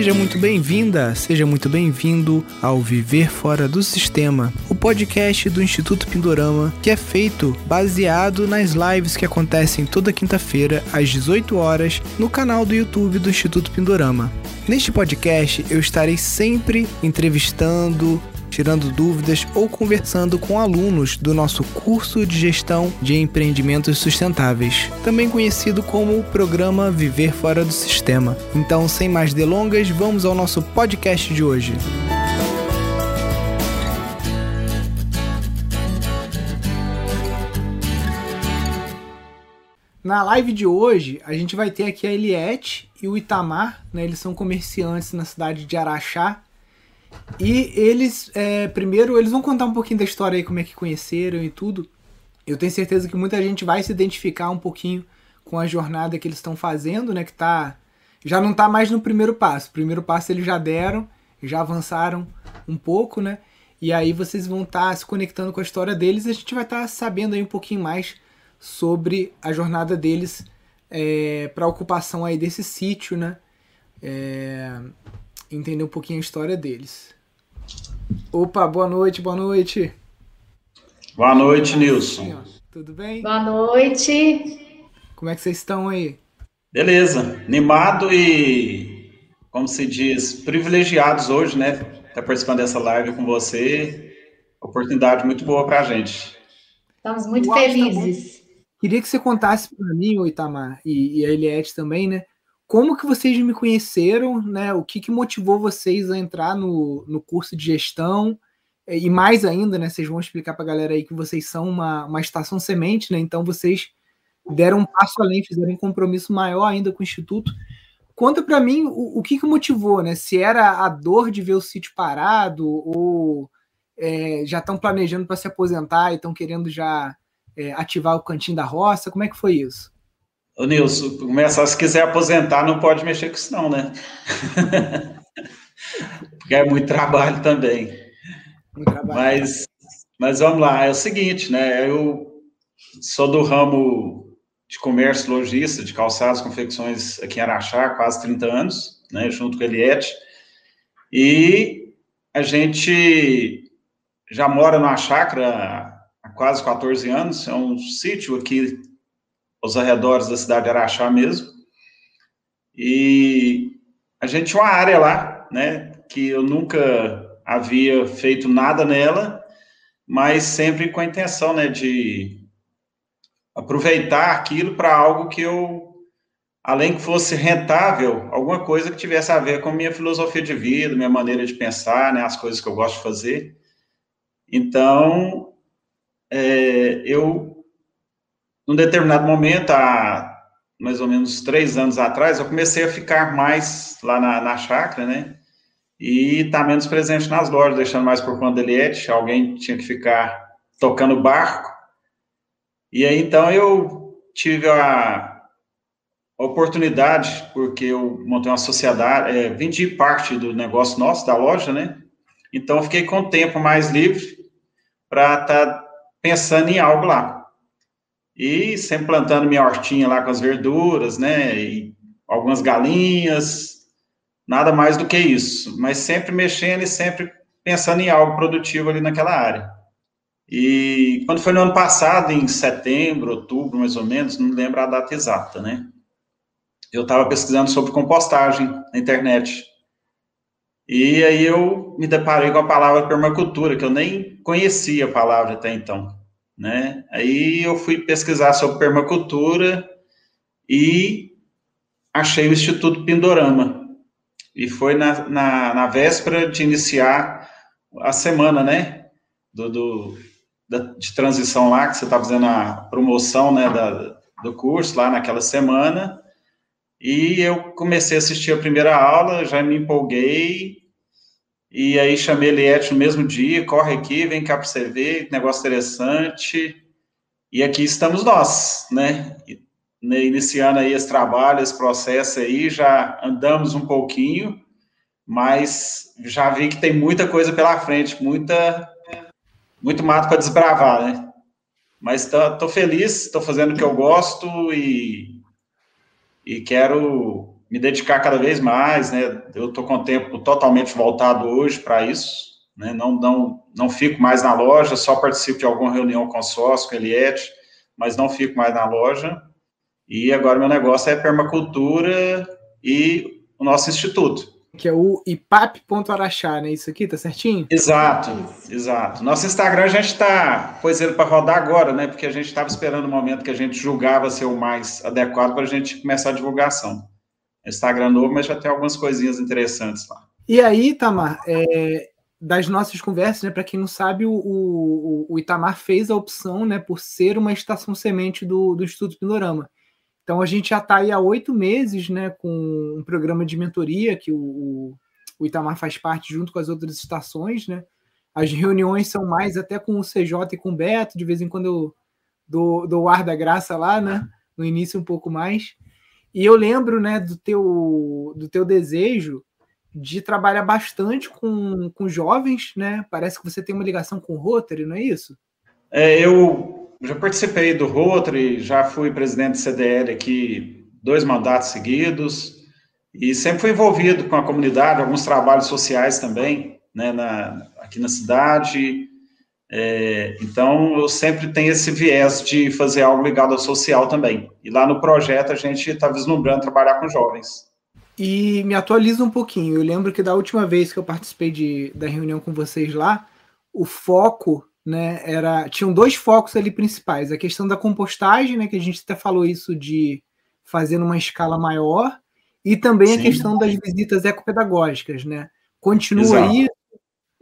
Seja muito bem-vinda, seja muito bem-vindo ao Viver Fora do Sistema, o podcast do Instituto Pindorama, que é feito baseado nas lives que acontecem toda quinta-feira às 18 horas no canal do YouTube do Instituto Pindorama. Neste podcast eu estarei sempre entrevistando, tirando dúvidas ou conversando com alunos do nosso curso de gestão de empreendimentos sustentáveis, também conhecido como o programa Viver Fora do Sistema. Então, sem mais delongas, vamos ao nosso podcast de hoje. Na live de hoje, a gente vai ter aqui a Eliette e o Itamar, né? Eles são comerciantes na cidade de Araxá, e eles, é, primeiro, eles vão contar um pouquinho da história aí, como é que conheceram e tudo. Eu tenho certeza que muita gente vai se identificar um pouquinho com a jornada que eles estão fazendo, né? Que tá. Já não tá mais no primeiro passo. O primeiro passo eles já deram, já avançaram um pouco, né? E aí vocês vão estar tá se conectando com a história deles e a gente vai estar tá sabendo aí um pouquinho mais sobre a jornada deles é, para ocupação aí desse sítio, né? É, entender um pouquinho a história deles. Opa, boa noite, boa noite. Boa noite, Nilson. Tudo bem? Boa noite. Como é que vocês estão aí? Beleza, animado e, como se diz, privilegiados hoje, né? Estar participando dessa live com você. Oportunidade muito boa para a gente. Estamos muito Uau, felizes. Tá Queria que você contasse para mim, o Itamar, e, e a Eliette também, né? Como que vocês me conheceram, né? O que, que motivou vocês a entrar no, no curso de gestão? E mais ainda, né? Vocês vão explicar para a galera aí que vocês são uma, uma estação semente, né? Então vocês deram um passo além, fizeram um compromisso maior ainda com o Instituto. Conta para mim o, o, que, que motivou, né? Se era a dor de ver o sítio parado ou é, já estão planejando para se aposentar e estão querendo já é, ativar o cantinho da roça. Como é que foi isso? Ô, Nilson, começar, se quiser aposentar, não pode mexer com isso, não, né? Porque é muito trabalho também. Muito trabalho. Mas, mas vamos lá, é o seguinte, né? Eu sou do ramo de comércio lojista, de calçados, confecções aqui em Araxá, há quase 30 anos, né? Junto com a Eliette. E a gente já mora numa chácara há quase 14 anos, é um sítio aqui aos arredores da cidade de Araxá mesmo. E a gente tinha uma área lá, né, que eu nunca havia feito nada nela, mas sempre com a intenção, né, de aproveitar aquilo para algo que eu, além que fosse rentável, alguma coisa que tivesse a ver com minha filosofia de vida, minha maneira de pensar, né, as coisas que eu gosto de fazer. Então, é, eu num determinado momento, há mais ou menos três anos atrás, eu comecei a ficar mais lá na, na chácara, né? E tá menos presente nas lojas, deixando mais por conta da Eliette, alguém tinha que ficar tocando barco. E aí, então, eu tive a oportunidade, porque eu montei uma sociedade, é, vendi parte do negócio nosso, da loja, né? Então, eu fiquei com o tempo mais livre para estar tá pensando em algo lá. E sempre plantando minha hortinha lá com as verduras, né? E algumas galinhas, nada mais do que isso. Mas sempre mexendo e sempre pensando em algo produtivo ali naquela área. E quando foi no ano passado, em setembro, outubro, mais ou menos, não lembro a data exata, né? Eu estava pesquisando sobre compostagem na internet. E aí eu me deparei com a palavra permacultura, que eu nem conhecia a palavra até então né? Aí eu fui pesquisar sobre permacultura e achei o Instituto Pindorama. E foi na, na, na véspera de iniciar a semana, né? Do, do da, de transição lá, que você está fazendo a promoção, né? Da, do curso lá naquela semana. E eu comecei a assistir a primeira aula, já me empolguei, e aí chamei Eliette no mesmo dia, corre aqui, vem cá para você ver, negócio interessante. E aqui estamos nós, né? né? Iniciando aí esse trabalho, esse processo aí, já andamos um pouquinho, mas já vi que tem muita coisa pela frente, muita, muito mato para desbravar, né? Mas tô feliz, estou fazendo o que eu gosto e, e quero me dedicar cada vez mais, né? Eu estou com o tempo totalmente voltado hoje para isso, né? Não, não, não fico mais na loja, só participo de alguma reunião com sócio, com Eliette, mas não fico mais na loja. E agora meu negócio é permacultura e o nosso instituto. Que é o ipap.araxá, né? Isso aqui, tá certinho? Exato, exato. Nosso Instagram a gente está ele para rodar agora, né? Porque a gente estava esperando o momento que a gente julgava ser o mais adequado para a gente começar a divulgação. Instagram novo, mas já tem algumas coisinhas interessantes lá. E aí, Tamar, é, das nossas conversas, né? Para quem não sabe, o, o, o, Itamar fez a opção, né, por ser uma estação semente do, do Instituto Pindorama. Então a gente já está aí há oito meses, né, com um programa de mentoria que o, o Itamar faz parte junto com as outras estações, né? As reuniões são mais até com o CJ e com o Beto, de vez em quando eu dou, dou ar da graça lá, né? No início um pouco mais. E eu lembro, né, do teu, do teu desejo de trabalhar bastante com, com jovens, né? Parece que você tem uma ligação com o Rotary, não é isso? É, eu já participei do Rotary, já fui presidente do CDL aqui dois mandatos seguidos e sempre fui envolvido com a comunidade, alguns trabalhos sociais também, né, na, aqui na cidade. É, então, eu sempre tenho esse viés de fazer algo ligado ao social também. E lá no projeto a gente está vislumbrando trabalhar com jovens. E me atualiza um pouquinho. Eu lembro que da última vez que eu participei de, da reunião com vocês lá, o foco, né, era. Tinham dois focos ali principais. A questão da compostagem, né? Que a gente até falou isso de fazer numa escala maior, e também Sim. a questão das visitas ecopedagógicas, né? Continua Exato. aí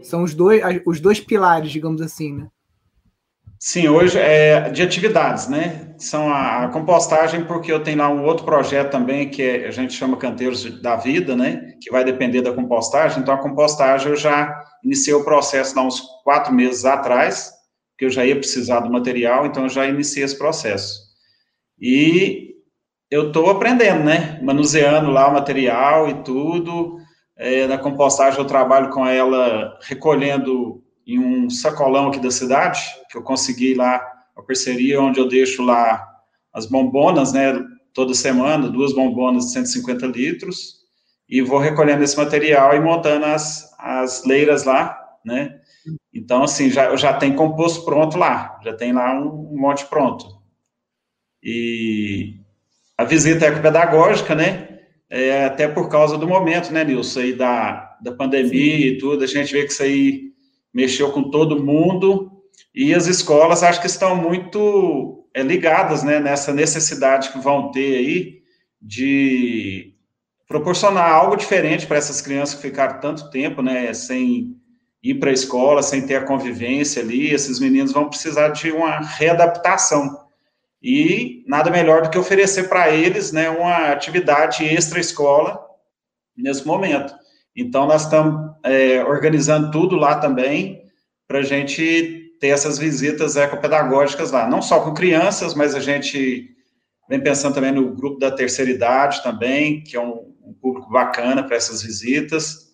são os dois, os dois pilares, digamos assim, né? Sim, hoje é de atividades, né? São a, compostagem, porque eu tenho lá um outro projeto também, que é, a gente chama Canteiros da Vida, né? Que vai depender da compostagem. Então, a compostagem eu já iniciei o processo há uns quatro meses atrás, que eu já ia precisar do material, então eu já iniciei esse processo. E eu estou aprendendo, né? Manuseando lá o material e tudo. É, na compostagem eu trabalho com ela recolhendo em um sacolão aqui da cidade, que eu consegui lá, a parceria onde eu deixo lá as bombonas, né, toda semana, duas bombonas de 150 litros, e vou recolhendo esse material e montando as, as leiras lá, né, então, assim, já, já tenho composto pronto lá, já tem lá um, um monte pronto. E a visita ecopedagógica, né, é, até por causa do momento, né, Nilson, aí da, da pandemia Sim. e tudo, a gente vê que isso aí mexeu com todo mundo, e as escolas acho que estão muito é, ligadas, né, nessa necessidade que vão ter aí de proporcionar algo diferente para essas crianças que ficaram tanto tempo, né, sem ir para a escola, sem ter a convivência ali, esses meninos vão precisar de uma readaptação e nada melhor do que oferecer para eles né, uma atividade extra-escola nesse momento. Então, nós estamos é, organizando tudo lá também para a gente ter essas visitas ecopedagógicas lá, não só com crianças, mas a gente vem pensando também no grupo da terceira idade também, que é um, um público bacana para essas visitas,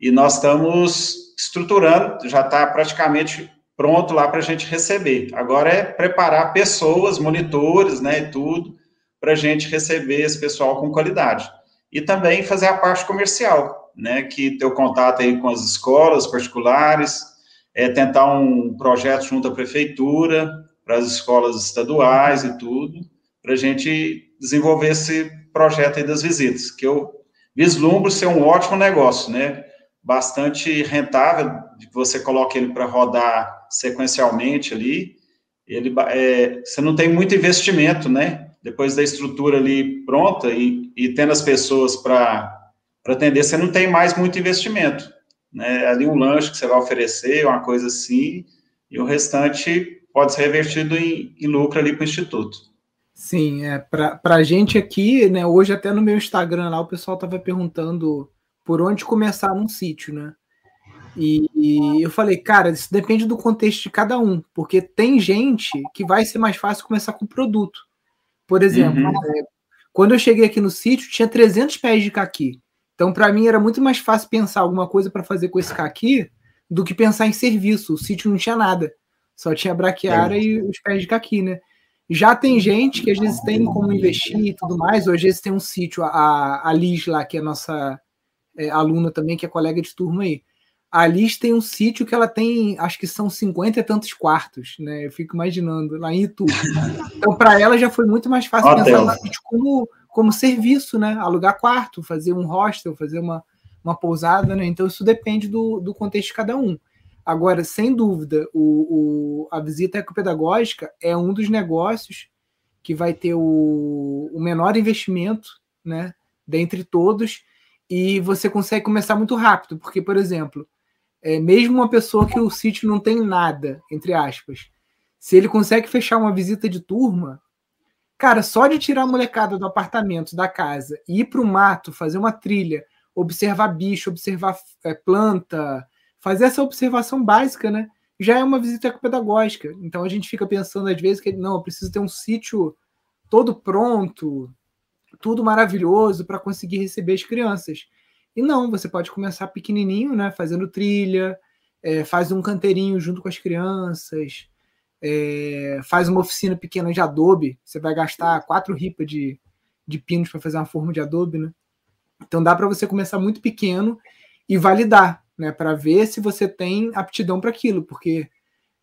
e nós estamos estruturando, já está praticamente pronto lá para a gente receber. Agora é preparar pessoas, monitores, né, e tudo, para a gente receber esse pessoal com qualidade. E também fazer a parte comercial, né, que ter o contato aí com as escolas particulares, é tentar um projeto junto à prefeitura, para as escolas estaduais e tudo, para a gente desenvolver esse projeto aí das visitas, que eu vislumbro ser um ótimo negócio, né, bastante rentável, você coloca ele para rodar sequencialmente ali, ele, é, você não tem muito investimento, né? Depois da estrutura ali pronta e, e tendo as pessoas para atender, você não tem mais muito investimento. Né? Ali um lanche que você vai oferecer, uma coisa assim, e o restante pode ser revertido em, em lucro ali para o Instituto. Sim, é, para a gente aqui, né, hoje até no meu Instagram lá o pessoal estava perguntando por onde começar num sítio, né? E, e, eu falei, cara, isso depende do contexto de cada um, porque tem gente que vai ser mais fácil começar com produto. Por exemplo, uhum. é, quando eu cheguei aqui no sítio, tinha 300 pés de caqui. Então, para mim, era muito mais fácil pensar alguma coisa para fazer com esse caqui do que pensar em serviço. O sítio não tinha nada, só tinha braquiária é. e os pés de caqui, né? Já tem gente que às vezes tem como investir e tudo mais. Hoje eles têm um sítio, a, a Liz lá, que é nossa é, aluna também, que é colega de turma aí. A Liz tem um sítio que ela tem, acho que são 50 e tantos quartos, né? Eu fico imaginando, lá em Itu. Então, para ela já foi muito mais fácil Hotel. pensar sítio como, como serviço, né? Alugar quarto, fazer um hostel, fazer uma, uma pousada, né? Então, isso depende do, do contexto de cada um. Agora, sem dúvida, o, o, a visita ecopedagógica é um dos negócios que vai ter o, o menor investimento, né? Dentre todos, e você consegue começar muito rápido, porque, por exemplo, é, mesmo uma pessoa que o sítio não tem nada, entre aspas, se ele consegue fechar uma visita de turma, cara, só de tirar a molecada do apartamento, da casa, e ir para o mato, fazer uma trilha, observar bicho, observar é, planta, fazer essa observação básica, né? Já é uma visita ecopedagógica. Então a gente fica pensando às vezes que não, eu preciso ter um sítio todo pronto, tudo maravilhoso para conseguir receber as crianças. E não, você pode começar pequenininho, né? Fazendo trilha, é, faz um canteirinho junto com as crianças, é, faz uma oficina pequena de adobe. Você vai gastar quatro ripas de, de pinos para fazer uma forma de adobe, né? Então dá para você começar muito pequeno e validar né, para ver se você tem aptidão para aquilo, porque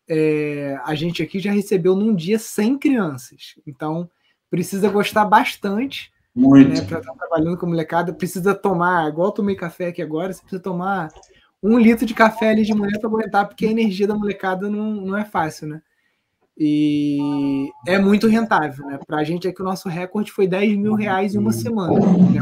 é, a gente aqui já recebeu num dia 100 crianças, então precisa gostar bastante Muito. Né, para estar trabalhando com molecada. Precisa tomar, igual eu tomei café aqui agora, você precisa tomar um litro de café ali de manhã para aguentar, porque a energia da molecada não, não é fácil, né? E é muito rentável, né? Para a gente aqui o nosso recorde foi 10 mil reais em uma semana, né?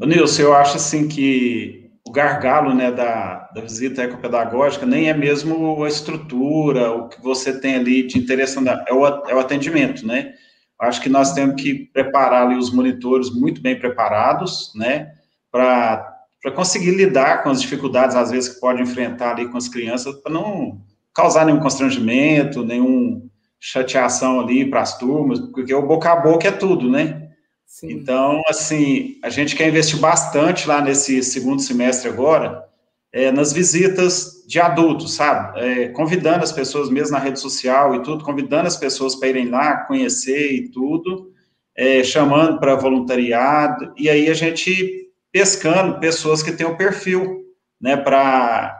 Ô, Nilson, eu acho assim que o gargalo né, da, da visita ecopedagógica nem é mesmo a estrutura, o que você tem ali de interesse, é o, é o atendimento, né? Acho que nós temos que preparar ali os monitores muito bem preparados, né? Para conseguir lidar com as dificuldades, às vezes, que pode enfrentar ali com as crianças, para não causar nenhum constrangimento, nenhum chateação ali para as turmas, porque o boca a boca é tudo, né? Sim. Então, assim, a gente quer investir bastante lá nesse segundo semestre agora, é, nas visitas de adultos, sabe? É, convidando as pessoas mesmo na rede social e tudo, convidando as pessoas para irem lá, conhecer e tudo, é, chamando para voluntariado, e aí a gente pescando pessoas que têm o perfil, né, para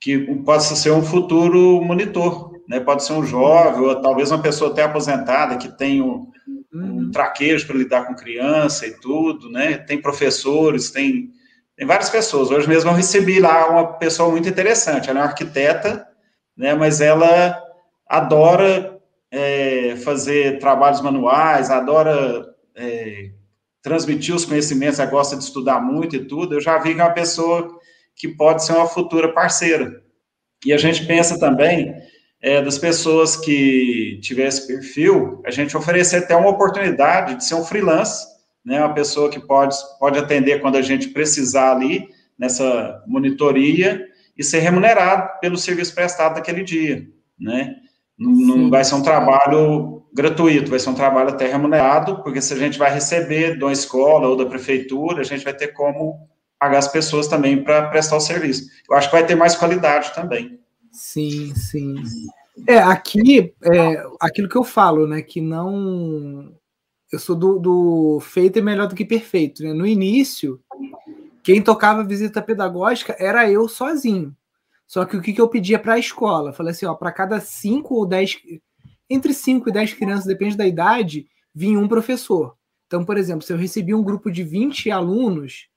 que possa ser um futuro monitor, né, pode ser um jovem, ou talvez uma pessoa até aposentada que tem o, um traquejo para lidar com criança e tudo, né? Tem professores, tem, tem várias pessoas. Hoje mesmo eu recebi lá uma pessoa muito interessante, ela é uma arquiteta, né? Mas ela adora é, fazer trabalhos manuais, adora é, transmitir os conhecimentos, ela gosta de estudar muito e tudo. Eu já vi que é uma pessoa que pode ser uma futura parceira. E a gente pensa também é, das pessoas que tiver esse perfil, a gente oferecer até uma oportunidade de ser um freelance, né, uma pessoa que pode, pode atender quando a gente precisar ali, nessa monitoria, e ser remunerado pelo serviço prestado naquele dia, né? Não, não, vai ser um trabalho gratuito, vai ser um trabalho até remunerado, porque se a gente vai receber de uma escola ou da prefeitura, a gente vai ter como pagar as pessoas também para prestar o serviço. Eu acho que vai ter mais qualidade também. Sim, sim. É, aqui, é, aquilo que eu falo, né, que não... Eu sou do, do feito é melhor do que perfeito, né? No início, quem tocava visita pedagógica era eu sozinho. Só que o que, que eu pedia para a escola? Falei assim, ó, para cada cinco ou dez, entre cinco e dez crianças, depende da idade, vinha um professor. Então, por exemplo, se eu recebia um grupo de 20 alunos,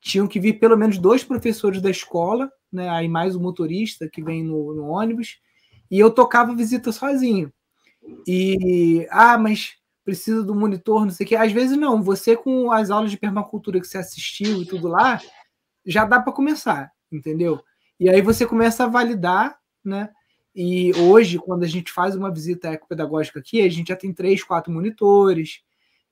tinham que vir pelo menos dois professores da escola né? Aí mais o motorista que vem no, no ônibus. E eu tocava visita sozinho. E, ah, mas precisa do monitor, não sei o quê. Às vezes não, você com as aulas de permacultura que você assistiu e tudo lá, já dá para começar, entendeu? E aí você começa a validar, né? E hoje, quando a gente faz uma visita ecopedagógica aqui, a gente já tem três, quatro monitores.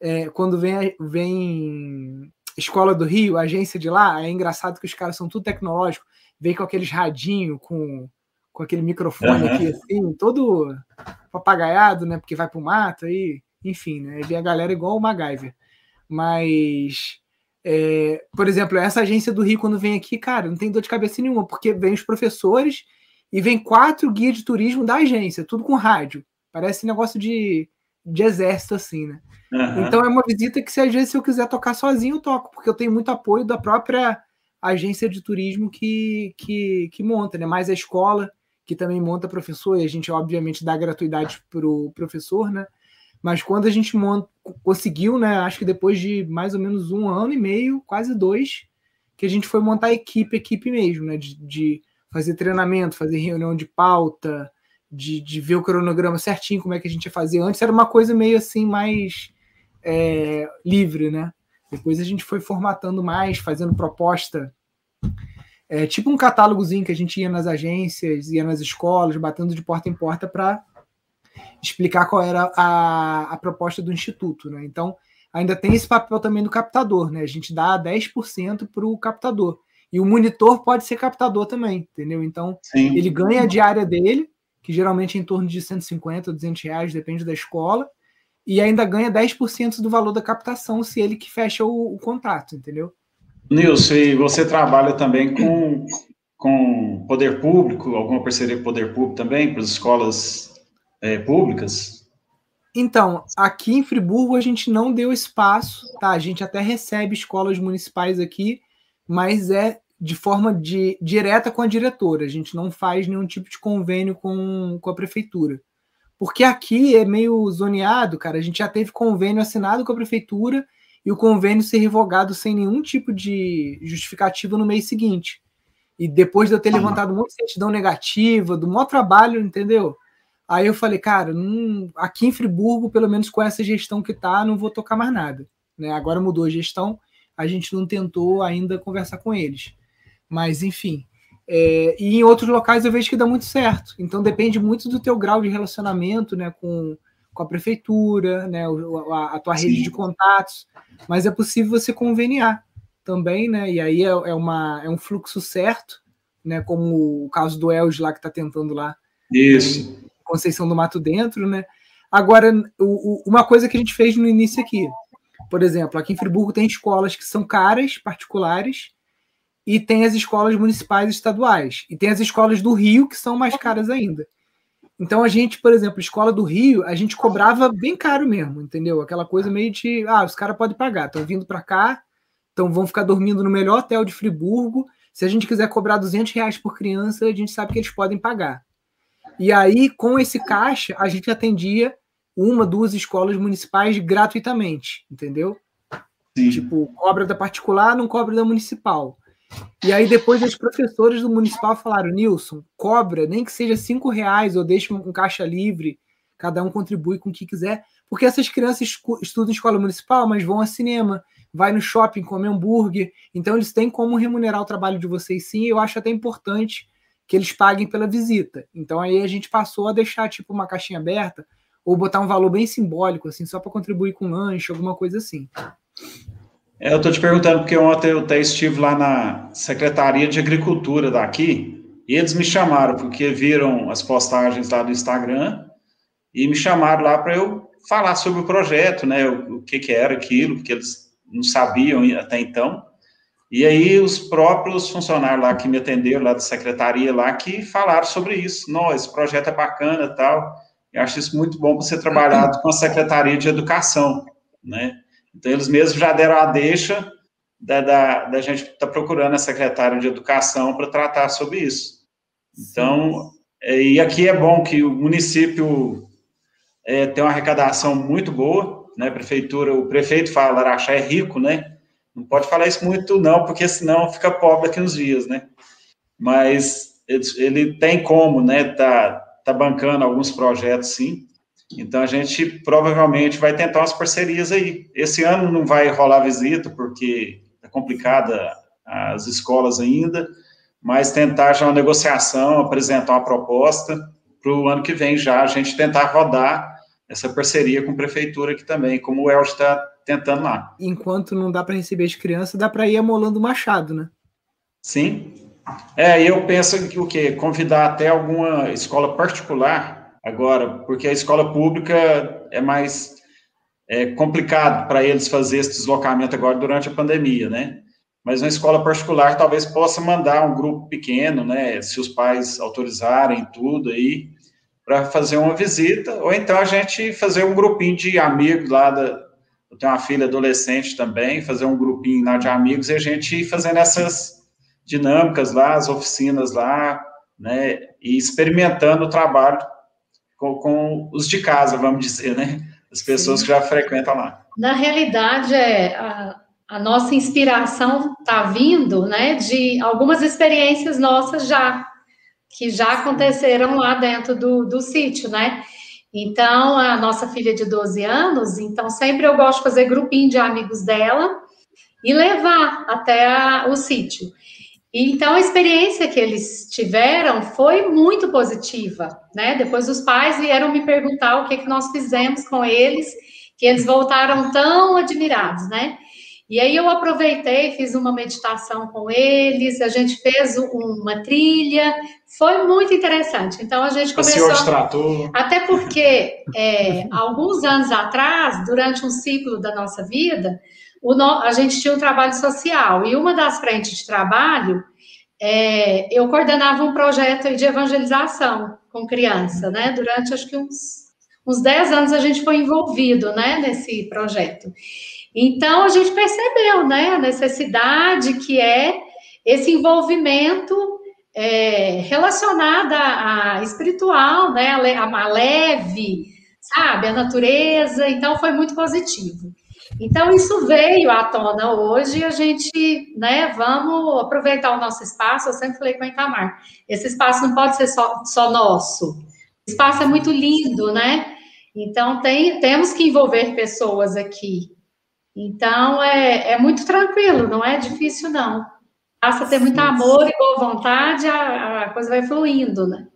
É, quando vem, vem Escola do Rio, agência de lá, é engraçado que os caras são tudo tecnológico vem com aqueles radinho, com, com aquele microfone uhum. aqui, assim, todo papagaiado, né? Porque vai pro mato aí, enfim, né? Vem a galera igual o MacGyver. Mas, é, por exemplo, essa agência do Rio, quando vem aqui, cara, não tem dor de cabeça nenhuma, porque vem os professores e vem quatro guias de turismo da agência, tudo com rádio. Parece negócio de, de exército, assim, né? Uhum. Então é uma visita que, se às vezes, se eu quiser tocar sozinho, eu toco, porque eu tenho muito apoio da própria agência de turismo que, que, que monta, né? Mais a escola, que também monta professor, e a gente, obviamente, dá gratuidade para o professor, né? Mas quando a gente monta, conseguiu, né? Acho que depois de mais ou menos um ano e meio, quase dois, que a gente foi montar equipe, equipe mesmo, né? De, de fazer treinamento, fazer reunião de pauta, de, de ver o cronograma certinho, como é que a gente ia fazer. Antes era uma coisa meio assim, mais é, livre, né? Depois a gente foi formatando mais, fazendo proposta. É, tipo um catálogozinho que a gente ia nas agências, ia nas escolas, batendo de porta em porta para explicar qual era a, a proposta do instituto, né? Então, ainda tem esse papel também do captador, né? A gente dá 10% para o captador. E o monitor pode ser captador também, entendeu? Então, Sim. ele ganha a diária dele, que geralmente é em torno de 150 ou 200 reais, depende da escola, e ainda ganha 10% do valor da captação se ele que fecha o, o contato, entendeu? Nilson, e você trabalha também com, com poder público, alguma parceria com poder público também, para as escolas é, públicas? Então, aqui em Friburgo a gente não deu espaço, tá? A gente até recebe escolas municipais aqui, mas é de forma de, direta com a diretora. A gente não faz nenhum tipo de convênio com, com a prefeitura. Porque aqui é meio zoneado, cara. A gente já teve convênio assinado com a prefeitura e o convênio ser revogado sem nenhum tipo de justificativa no mês seguinte. E depois de eu ter levantado um monte de certidão negativa, do maior trabalho, entendeu? Aí eu falei, cara, não, aqui em Friburgo, pelo menos com essa gestão que tá, não vou tocar mais nada. Né? Agora mudou a gestão, a gente não tentou ainda conversar com eles. Mas, enfim. É, e em outros locais eu vejo que dá muito certo. Então depende muito do teu grau de relacionamento né, com, com a prefeitura, né, a, a tua Sim. rede de contatos. Mas é possível você conveniar também, né? E aí é, é, uma, é um fluxo certo, né? Como o caso do Els lá que está tentando lá. Isso. Conceição do Mato Dentro, né? Agora, o, o, uma coisa que a gente fez no início aqui, por exemplo, aqui em Friburgo tem escolas que são caras, particulares, e tem as escolas municipais e estaduais. E tem as escolas do Rio, que são mais caras ainda. Então a gente, por exemplo, escola do Rio, a gente cobrava bem caro mesmo, entendeu? Aquela coisa meio de, ah, os caras podem pagar, estão vindo para cá, então vão ficar dormindo no melhor hotel de Friburgo. Se a gente quiser cobrar 200 reais por criança, a gente sabe que eles podem pagar. E aí, com esse caixa, a gente atendia uma, duas escolas municipais gratuitamente, entendeu? Sim. Tipo, cobra da particular, não cobra da municipal. E aí depois os professores do municipal falaram, Nilson, cobra, nem que seja cinco reais, ou deixa um caixa livre, cada um contribui com o que quiser, porque essas crianças estudam em escola municipal, mas vão ao cinema, vai no shopping comer hambúrguer, então eles têm como remunerar o trabalho de vocês sim, eu acho até importante que eles paguem pela visita. Então aí a gente passou a deixar tipo uma caixinha aberta ou botar um valor bem simbólico assim, só para contribuir com lanche, alguma coisa assim. É, eu estou te perguntando porque ontem eu até estive lá na Secretaria de Agricultura daqui e eles me chamaram porque viram as postagens lá do Instagram e me chamaram lá para eu falar sobre o projeto, né, o, o que, que era aquilo, porque eles não sabiam até então. E aí os próprios funcionários lá que me atenderam lá da secretaria lá que falaram sobre isso. Não, esse projeto é bacana tal. Eu acho isso muito bom para ser trabalhado com a Secretaria de Educação, né? Então eles mesmos já deram a deixa da, da, da gente estar tá procurando a secretária de Educação para tratar sobre isso. Então, é, e aqui é bom que o município é, tem uma arrecadação muito boa, né? Prefeitura, o prefeito fala, Araxá é rico, né? Não pode falar isso muito, não, porque senão fica pobre daqui uns dias, né? Mas ele, ele tem como, né? Tá, tá bancando alguns projetos, sim. Então a gente provavelmente vai tentar umas parcerias aí. Esse ano não vai rolar visita, porque é complicada as escolas ainda, mas tentar já uma negociação, apresentar uma proposta para o ano que vem já a gente tentar rodar essa parceria com a prefeitura aqui também, como o El está tentando lá. Enquanto não dá para receber as crianças, dá para ir amolando o machado, né? Sim. É, eu penso que o quê? Convidar até alguma escola particular agora, porque a escola pública é mais é, complicado para eles fazer esse deslocamento agora durante a pandemia, né? mas uma escola particular talvez possa mandar um grupo pequeno, né, se os pais autorizarem tudo aí, para fazer uma visita, ou então a gente fazer um grupinho de amigos lá da. Eu tenho uma filha adolescente também, fazer um grupinho lá de amigos e a gente ir fazendo essas dinâmicas lá, as oficinas lá, né, e experimentando o trabalho com, com os de casa, vamos dizer, né, as pessoas Sim. que já frequentam lá. Na realidade, é, a, a nossa inspiração está vindo, né, de algumas experiências nossas já, que já aconteceram lá dentro do, do sítio, né? Então, a nossa filha de 12 anos, então sempre eu gosto de fazer grupinho de amigos dela e levar até a, o sítio. Então, a experiência que eles tiveram foi muito positiva, né? Depois os pais vieram me perguntar o que, que nós fizemos com eles, que eles voltaram tão admirados, né? E aí eu aproveitei, fiz uma meditação com eles, a gente fez uma trilha, foi muito interessante. Então a gente começou. Tratou. Até porque é, alguns anos atrás, durante um ciclo da nossa vida, no... a gente tinha um trabalho social e uma das frentes de trabalho é, eu coordenava um projeto de evangelização com criança, né? Durante acho que uns, uns 10 anos a gente foi envolvido né, nesse projeto. Então, a gente percebeu, né, a necessidade que é esse envolvimento é, relacionado à espiritual, né, a, a leve, sabe, a natureza, então foi muito positivo. Então, isso veio à tona hoje a gente, né, vamos aproveitar o nosso espaço. Eu sempre falei com a Itamar, esse espaço não pode ser só, só nosso. O espaço é muito lindo, né? Então, tem, temos que envolver pessoas aqui. Então, é, é muito tranquilo, não é difícil, não. Basta ter muito amor e boa vontade, a, a, coisa vai fluindo, né?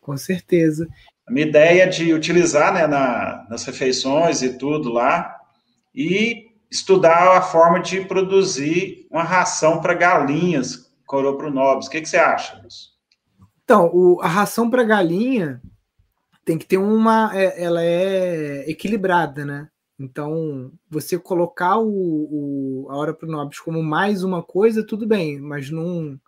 Com certeza. A minha ideia é de utilizar né, na, nas refeições e tudo lá, e estudar a forma de produzir uma ração para galinhas coropronobis. O que, que você acha? Então, o, a ração para galinha tem que ter uma. É, ela é equilibrada, né? Então, você colocar o, o, a hora para nobis como mais uma coisa, tudo bem, mas não.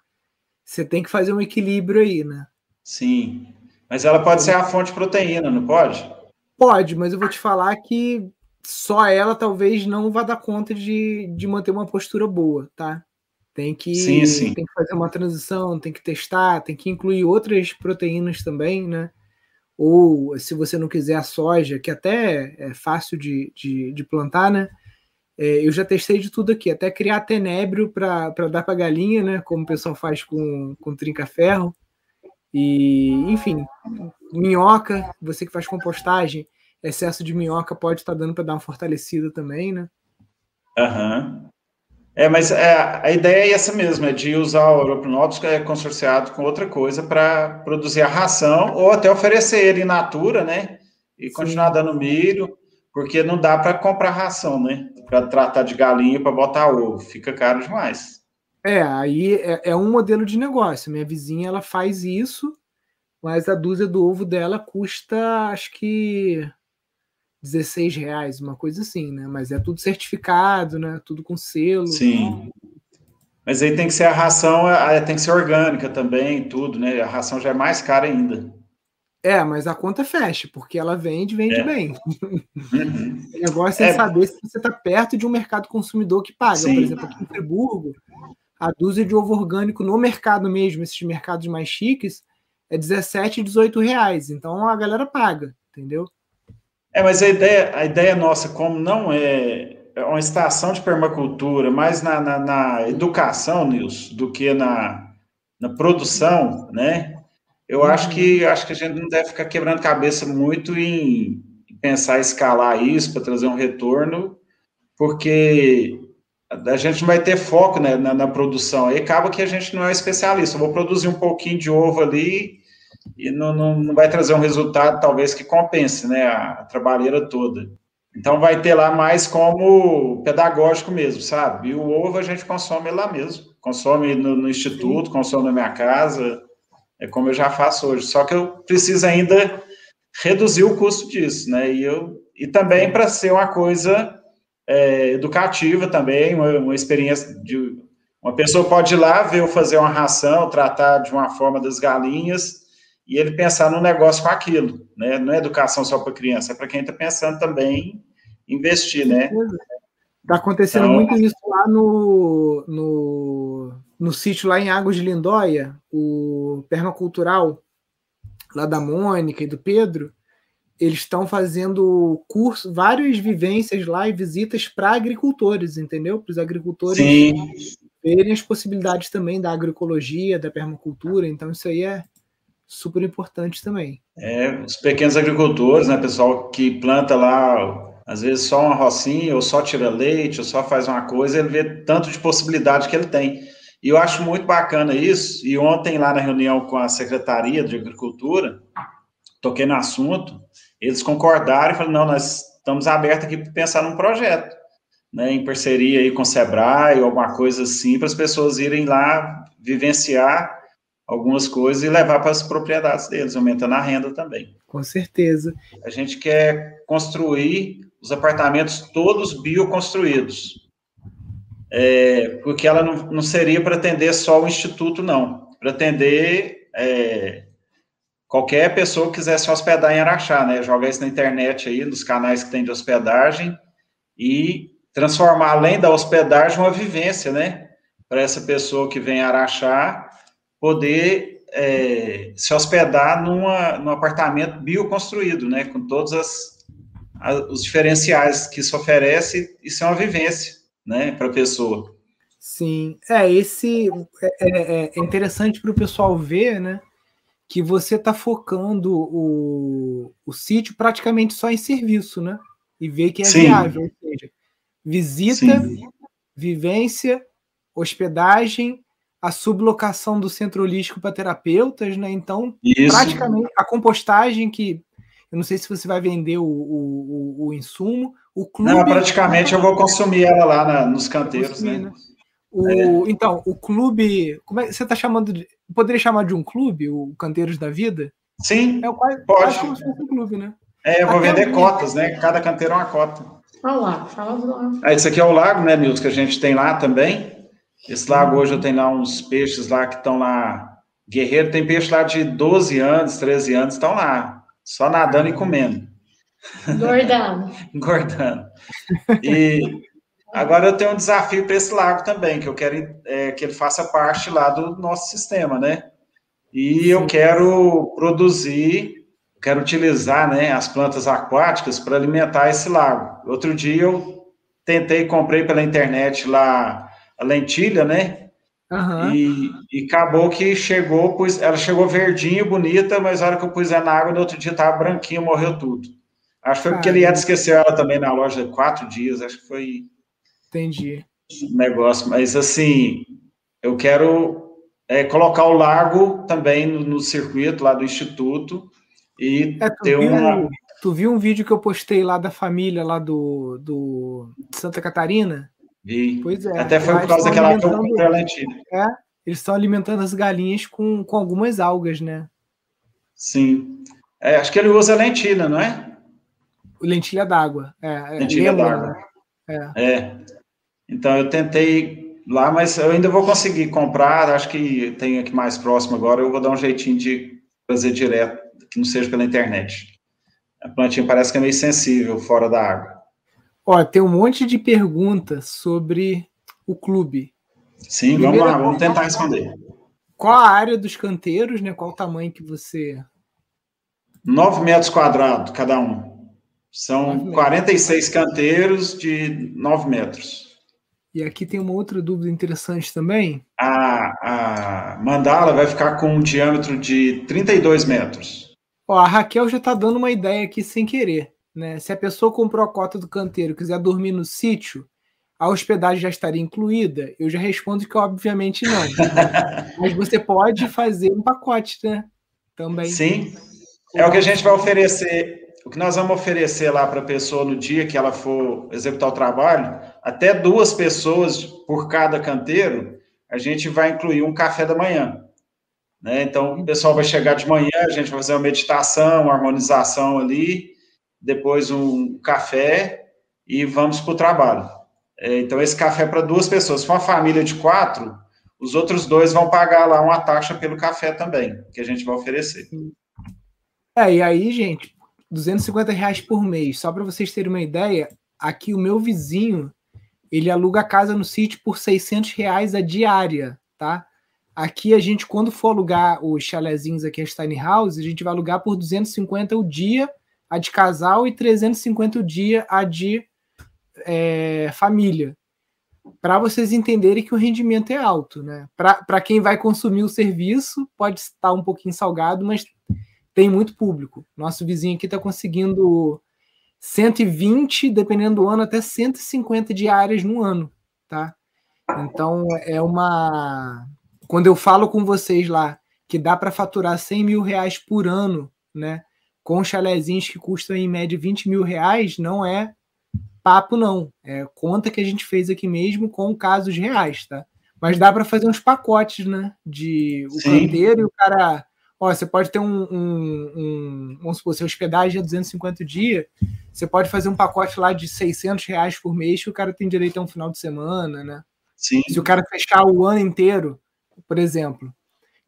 Você tem que fazer um equilíbrio aí, né? Sim. Mas ela pode ser a fonte de proteína, não pode? Pode, mas eu vou te falar que só ela talvez não vá dar conta de, de manter uma postura boa, tá? Tem que, sim, sim. tem que fazer uma transição, tem que testar, tem que incluir outras proteínas também, né? Ou se você não quiser a soja, que até é fácil de, de, de plantar, né? É, eu já testei de tudo aqui, até criar tenébrio para dar para galinha, né? Como o pessoal faz com, com trinca-ferro. E, enfim, minhoca, você que faz compostagem, excesso de minhoca pode estar tá dando para dar uma fortalecida também, né? Aham. Uhum. É, mas é, a ideia é essa mesmo, é de usar o Europinópolis é, consorciado com outra coisa para produzir a ração ou até oferecer ele in natura, né? E Sim. continuar dando milho, porque não dá para comprar ração, né? Para tratar de galinha para botar ovo, fica caro demais. É, aí é, é, um modelo de negócio. Minha vizinha ela faz isso, mas a dúzia do ovo dela custa, acho que 16 reais, uma coisa assim, né? Mas é tudo certificado, né? Tudo com selo. Sim. Mas aí tem que ser a ração, tem que ser orgânica também, tudo, né? A ração já é mais cara ainda. É, mas a conta fecha, porque ela vende, vende é. bem. Uhum. o negócio é, é, saber se você está perto de um mercado consumidor que paga. Sim. Por exemplo, aqui em Friburgo, a dúzia de ovo orgânico no mercado mesmo, esses mercados mais chiques, é 17, 18 reais. Então a galera paga, entendeu? É, mas a ideia, a ideia nossa, como não é, é uma estação de permacultura, mais na, na, na educação, Nilson, do que na, na produção, né? Eu uhum. acho que acho que a gente não deve ficar quebrando cabeça muito em pensar em escalar isso para trazer um retorno, porque a gente não vai ter foco né, na, na, produção. Aí acaba que a gente não é especialista. Eu vou produzir um pouquinho de ovo ali e não, não, não vai trazer um resultado, talvez, que compense né, a, trabalheira toda. Então, vai ter lá mais como pedagógico mesmo, sabe? E o ovo a gente consome lá mesmo. Consome no, no instituto, consome na minha casa, é como eu já faço hoje. Só que eu preciso ainda reduzir o custo disso, né? E, eu, e também para ser uma coisa é, educativa também, uma, uma, experiência de uma pessoa pode ir lá ver eu fazer uma ração, tratar de uma forma das galinhas e ele pensar no negócio com aquilo, né? Não é educação só para criança, é para quem está pensando também em investir, né? Está acontecendo então, muito isso lá no, no, no sítio lá em Águas de Lindóia, o permacultural lá da Mônica e do Pedro, eles estão fazendo curso, várias vivências lá e visitas para agricultores, entendeu? Para os agricultores Sim. verem as possibilidades também da agroecologia, da permacultura. Então, isso aí é super importante também. É, os pequenos agricultores, né, pessoal que planta lá, às vezes só uma rocinha, ou só tira leite, ou só faz uma coisa, ele vê tanto de possibilidade que ele tem. E eu acho muito bacana isso. E ontem, lá na reunião com a Secretaria de Agricultura, toquei no assunto, eles concordaram e falaram: não, nós estamos abertos aqui para pensar num projeto, né, em parceria aí com o Sebrae, alguma coisa assim, para as pessoas irem lá vivenciar algumas coisas e levar para as propriedades deles, aumentando a renda também. Com certeza. A gente quer construir os apartamentos todos bioconstruídos é, porque ela não, não seria para atender só o Instituto, não. Para atender é, qualquer pessoa que quisesse hospedar em Araxá, né? Joga isso na internet aí, nos canais que tem de hospedagem, e transformar, além da hospedagem, uma vivência, né? Para essa pessoa que vem a Araxá poder é, se hospedar numa, num apartamento bioconstruído, né? Com todos as, as, os diferenciais que isso oferece, isso é uma vivência né, para a pessoa. Sim, é esse é, é, é interessante para o pessoal ver, né, que você está focando o, o sítio praticamente só em serviço, né, e ver que é Sim. viável, ou seja, visita, Sim. vivência, hospedagem, a sublocação do centro holístico para terapeutas, né? Então, Isso. praticamente a compostagem que eu não sei se você vai vender o, o, o, o insumo. O clube. Não, praticamente eu vou consumir ela lá na, nos canteiros, consumir, né? né? O, é. Então, o clube. Como é, você está chamando de. Poderia chamar de um clube, o Canteiros da Vida? Sim. É quase, pode. Quase como se fosse um clube, né? É, eu vou Até vender cotas, né? Cada canteiro é uma cota. Olha lá, fala do lago. Ah, esse aqui é o lago, né, Nilson, que a gente tem lá também. Esse lago hoje eu tenho lá uns peixes lá que estão lá. Guerreiro tem peixe lá de 12 anos, 13 anos, estão lá. Só nadando e comendo. Engordando. Engordando. E agora eu tenho um desafio para esse lago também, que eu quero é, que ele faça parte lá do nosso sistema, né? E eu quero produzir, quero utilizar né, as plantas aquáticas para alimentar esse lago. Outro dia eu tentei, comprei pela internet lá a lentilha, né? Uhum. E, e, acabou que chegou, pois ela chegou verdinha, bonita, mas a hora que eu pus ela na água, no outro dia estava branquinha, morreu tudo. Acho que foi porque ele ia esquecer ela também na loja quatro dias, acho que foi. Entendi. Negócio, mas assim, eu quero é, colocar o lago também no, no, circuito lá do Instituto e é, ter viu, uma. Tu viu um vídeo que eu postei lá da família lá do, do Santa Catarina? Vi. Pois é. Até foi por causa daquela contra lentilha. É, eles estão alimentando as galinhas com, com algumas algas, né? Sim. É, acho que ele usa lentilha, não é? Lentilha d'água. É, é lentilha d'água. Né? É. é. Então eu tentei lá, mas eu ainda vou conseguir comprar. Acho que tem aqui mais próximo agora. Eu vou dar um jeitinho de fazer direto, que não seja pela internet. A plantinha parece que é meio sensível fora da água. Ó, tem um monte de perguntas sobre o clube. Sim, Primeira, vamos lá, vamos tentar responder. Qual a área dos canteiros, né? Qual o tamanho que você. 9 metros quadrados cada um. São 46 canteiros de 9 metros. E aqui tem uma outra dúvida interessante também. A, a mandala vai ficar com um diâmetro de 32 metros. Ó, a Raquel já está dando uma ideia aqui sem querer. Né? Se a pessoa comprou a cota do canteiro e quiser dormir no sítio, a hospedagem já estaria incluída? Eu já respondo que obviamente não. Mas você pode fazer um pacote, né? Também. Sim. É o que a gente vai oferecer. O que nós vamos oferecer lá para a pessoa no dia que ela for executar o trabalho, até duas pessoas por cada canteiro, a gente vai incluir um café da manhã. Né? Então, o pessoal vai chegar de manhã, a gente vai fazer uma meditação, uma harmonização ali, depois um café e vamos para o trabalho. É, então, esse café é para duas pessoas. Se for uma família de quatro, os outros dois vão pagar lá uma taxa pelo café também, que a gente vai oferecer. É, e aí, gente, 250 reais por mês. Só para vocês terem uma ideia, aqui o meu vizinho, ele aluga a casa no sítio por 600 reais a diária, tá? Aqui a gente, quando for alugar os chalezinhos aqui, as tiny houses, a gente vai alugar por 250 o dia, a de casal, e 350 o dia, a de é, família. Para vocês entenderem que o rendimento é alto, né? Para quem vai consumir o serviço, pode estar um pouquinho salgado, mas tem muito público. Nosso vizinho aqui está conseguindo 120, dependendo do ano, até 150 diárias no ano, tá? Então é uma. Quando eu falo com vocês lá que dá para faturar 100 mil reais por ano, né? Com chalezinhos que custam em média 20 mil reais, não é papo, não. É conta que a gente fez aqui mesmo com casos reais, tá? Mas dá para fazer uns pacotes, né? De o Sim. canteiro e o cara Ó, você pode ter um, um, um vamos supor, se hospedagem é 250 dias, você pode fazer um pacote lá de 600 reais por mês que o cara tem direito a um final de semana, né? Sim. Se o cara fechar o ano inteiro, por exemplo,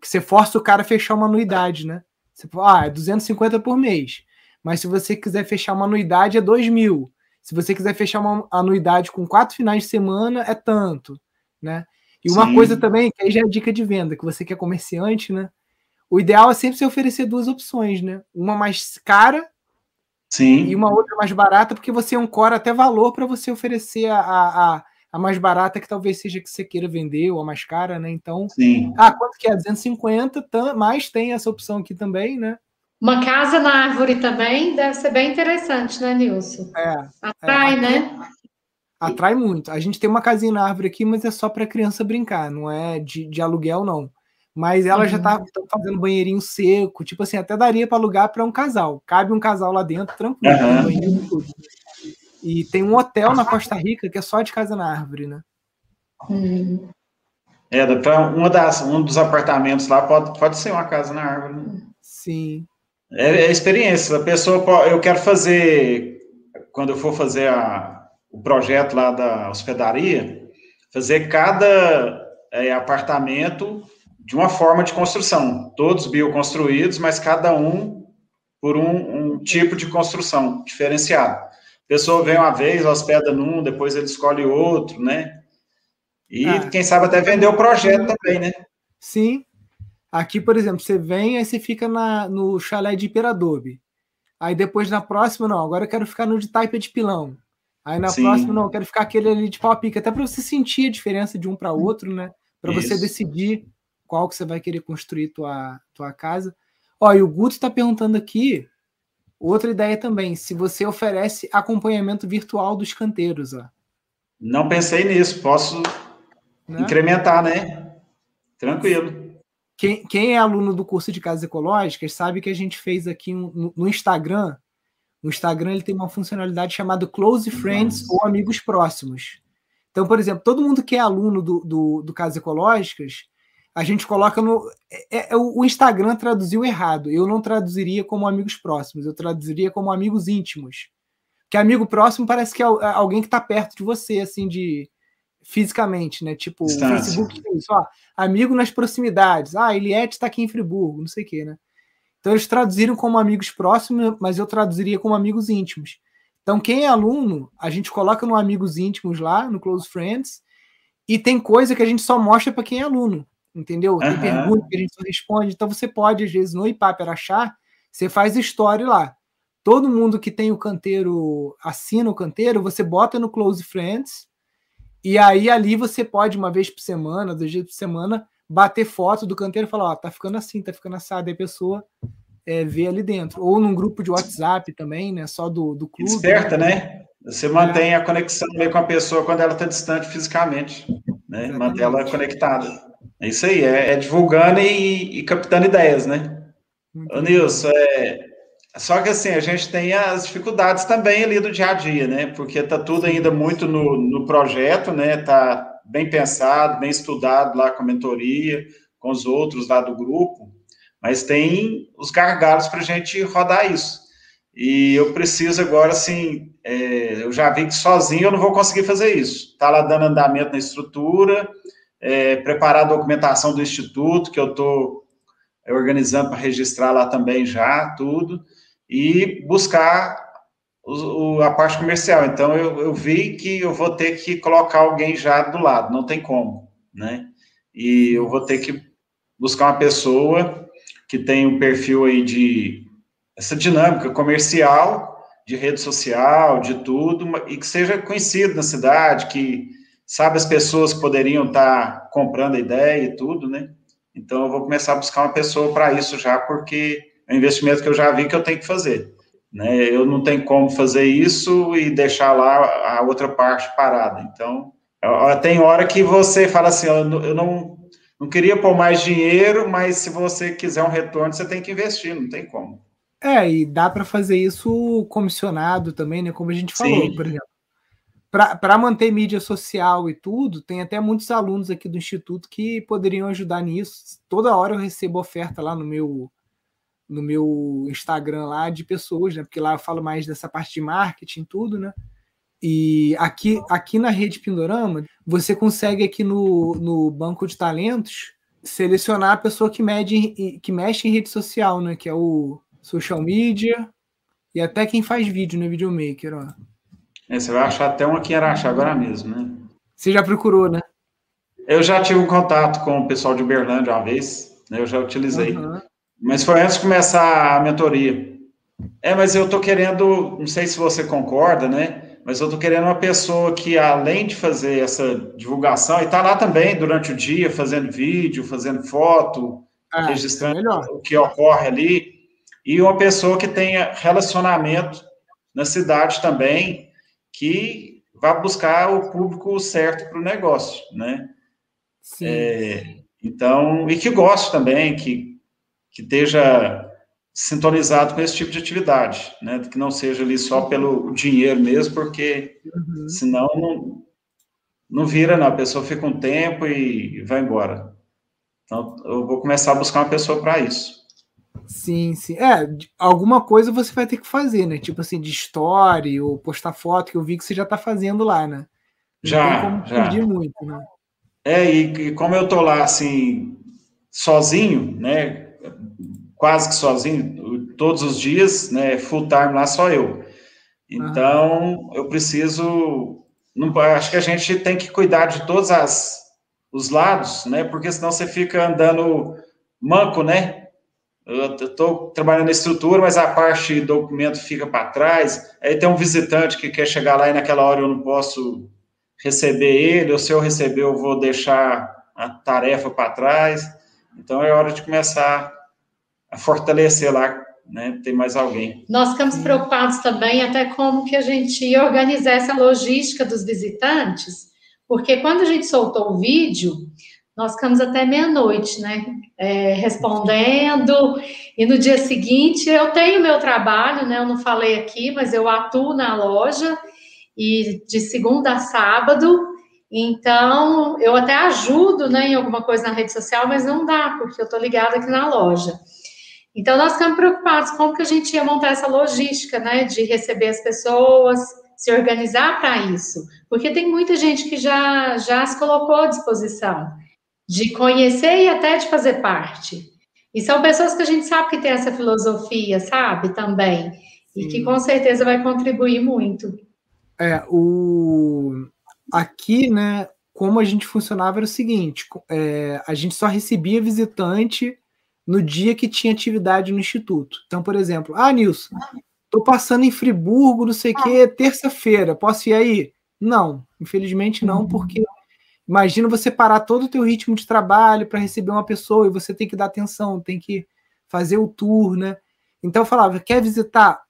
que você força o cara a fechar uma anuidade, né? Você fala, ah, é 250 por mês. Mas se você quiser fechar uma anuidade, é 2 mil. Se você quiser fechar uma anuidade com quatro finais de semana, é tanto, né? E uma Sim. coisa também, que aí já é dica de venda, que você que é comerciante, né? o ideal é sempre se oferecer duas opções, né? Uma mais cara Sim. e uma outra mais barata, porque você ancora até valor para você oferecer a, a, a, mais barata, que talvez seja que você queira vender, ou a mais cara, né? Então, Sim. ah, quanto que é? 250, mas tem essa opção aqui também, né? Uma casa na árvore também deve ser bem interessante, né, Nilson? É. Atrai, é, né? Atrai muito. A gente tem uma casinha na árvore aqui, mas é só para criança brincar, não é de, de aluguel, não. Mas ela uhum. já tá fazendo banheirinho seco, tipo assim, até daria para alugar para um casal. Cabe um casal lá dentro, tranquilo, uhum. banheiro tudo. E tem um hotel na Costa Rica que é só de casa na árvore, né? Uhum. É, para uma das, um dos apartamentos lá pode, pode ser uma casa na árvore. Né? Sim. É, é experiência. A pessoa, pode, eu quero fazer, quando eu for fazer a, o projeto lá da hospedaria, fazer cada é, apartamento de uma forma de construção, todos bioconstruídos, mas cada um por um, um tipo de construção diferenciado. A pessoa vem uma vez, hospeda num, depois ele escolhe outro, né? E ah, quem sabe até vender o projeto também, né? Sim. Aqui, por exemplo, você vem, aí você fica na, no chalé de Iperadobe. Aí depois na próxima, não, agora eu quero ficar no de Taipa de Pilão. Aí na Sim. próxima, não, eu quero ficar aquele ali de pau pica, até para você sentir a diferença de um para outro, né? Para você decidir qual que você vai querer construir tua, tua casa. Ó, e o Guto está perguntando aqui, outra ideia também, se você oferece acompanhamento virtual dos canteiros, ó. Não pensei nisso, posso né? incrementar, né? Tranquilo. Quem, quem, é aluno do curso de casas ecológicas sabe que a gente fez aqui no, no Instagram. O Instagram ele tem uma funcionalidade chamada Close Friends Nossa. ou Amigos Próximos. Então, por exemplo, todo mundo que é aluno do, do, do Casas Ecológicas, a gente coloca no. É, é, o Instagram traduziu errado. Eu não traduziria como amigos próximos, eu traduziria como amigos íntimos. Que amigo próximo parece que é, é alguém que está perto de você, assim, de fisicamente, né? Tipo, o Facebook tem isso, ó, amigo nas proximidades. Ah, Eliette está aqui em Friburgo, não sei o quê, né? Então eles traduziram como amigos próximos, mas eu traduziria como amigos íntimos. Então, quem é aluno, a gente coloca no amigos íntimos lá, no Close Friends, e tem coisa que a gente só mostra para quem é aluno entendeu? Tem uhum. pergunta que a gente só responde. Então você pode, às vezes, no IPAP achar, você faz story lá. Todo mundo que tem o canteiro, assina o canteiro, você bota no Close Friends, e aí ali você pode, uma vez por semana, dois dias por semana, bater foto do canteiro e falar, ó, tá ficando assim, tá ficando assado, aí a pessoa é, vê ali dentro. Ou num grupo de WhatsApp também, né? Só do, do clube. Esperta, né? né? Você mantém é. a conexão com a pessoa quando ela está distante fisicamente, né? Manter ela conectada. É isso aí, é, é divulgando e, e, captando ideias, né? Ô, Nilson, é, só que assim, a gente tem as dificuldades também ali do dia a dia, né? Porque tá tudo ainda muito no, no projeto, né? Tá bem pensado, bem estudado lá com a mentoria, com os outros lá do grupo, mas tem os gargalos para a gente rodar isso. E eu preciso agora, assim, é, eu já vi que sozinho eu não vou conseguir fazer isso. Está lá dando andamento na estrutura, é, preparar a documentação do instituto, que eu estou organizando para registrar lá também já, tudo, e buscar o, a parte comercial. Então, eu, eu vi que eu vou ter que colocar alguém já do lado, não tem como, né? E eu vou ter que buscar uma pessoa que tem um perfil aí de essa dinâmica comercial, de rede social, de tudo, e que seja conhecido na cidade, que sabe as pessoas que poderiam estar comprando a ideia e tudo, né? Então eu vou começar a buscar uma pessoa para isso já, porque é um investimento que eu já vi que eu tenho que fazer. Né? Eu não tenho como fazer isso e deixar lá a outra parte parada. Então, tem hora que você fala assim, eu não, não queria pôr mais dinheiro, mas se você quiser um retorno, você tem que investir, não tem como. É, e dá para fazer isso comissionado também, né? Como a gente falou, Sim. por exemplo. Para manter mídia social e tudo, tem até muitos alunos aqui do Instituto que poderiam ajudar nisso. Toda hora eu recebo oferta lá no meu no meu Instagram lá de pessoas, né? Porque lá eu falo mais dessa parte de marketing tudo, né? E aqui, aqui na rede Pindorama, você consegue aqui no, no banco de talentos selecionar a pessoa que, mede, que mexe em rede social, né? Que é o social media e até quem faz vídeo, né? Videomaker, ó. É, você vai achar até um aqui em Araxá agora mesmo, né? Você já procurou, né? Eu já tive um contato com o pessoal de Uberlândia uma vez, né? eu já utilizei. Uhum. Mas foi antes de começar a mentoria. É, mas eu tô querendo, não sei se você concorda, né? Mas eu tô querendo uma pessoa que, além de fazer essa divulgação, e tá lá também durante o dia, fazendo vídeo, fazendo foto, ah, registrando é o que ocorre ali, e uma pessoa que tenha relacionamento na cidade também, que vá buscar o público certo para o negócio, né? Sim. É, então, e que goste também, que que esteja sintonizado com esse tipo de atividade, né? Que não seja ali só pelo dinheiro mesmo, porque uhum. senão não, não vira, não. A pessoa fica um tempo e vai embora. Então, eu vou começar a buscar uma pessoa para isso. Sim, sim. É, alguma coisa você vai ter que fazer, né? Tipo assim, de story ou postar foto, que eu vi que você já está fazendo lá, né? Não já, já. muito, né? É, e, e como eu tô lá, assim, sozinho, né? quase que sozinho, todos os dias, né, full time lá só eu. Então, eu preciso, não, acho que a gente tem que cuidar de todos as, os lados, né, porque senão você fica andando manco, né, eu estou trabalhando na estrutura, mas a parte do documento fica para trás, aí tem um visitante que quer chegar lá e naquela hora eu não posso receber ele, ou se eu receber eu vou deixar a tarefa para trás, então é hora de começar a fortalecer lá, né, ter mais alguém. Nós ficamos preocupados também até como que a gente ia organizar essa logística dos visitantes, porque quando a gente soltou o vídeo, nós ficamos até meia-noite, né, é, respondendo, e no dia seguinte eu tenho meu trabalho, né, eu não falei aqui, mas eu atuo na loja, e de segunda a sábado, então eu até ajudo, né, em alguma coisa na rede social, mas não dá, porque eu estou ligada aqui na loja. Então, nós ficamos preocupados como que a gente ia montar essa logística, né, de receber as pessoas, se organizar para isso, porque tem muita gente que já, já se colocou à disposição de conhecer e até de fazer parte. E são pessoas que a gente sabe que tem essa filosofia, sabe, também, e que com certeza vai contribuir muito. É, o... aqui, né, como a gente funcionava era o seguinte, é, a gente só recebia visitante no dia que tinha atividade no instituto. Então, por exemplo, ah, Nilson, tô passando em Friburgo, não sei o quê, terça-feira, posso ir aí? Não, infelizmente não, uhum. porque imagina você parar todo o teu ritmo de trabalho para receber uma pessoa e você tem que dar atenção, tem que fazer o tour, né? Então eu falava, quer visitar?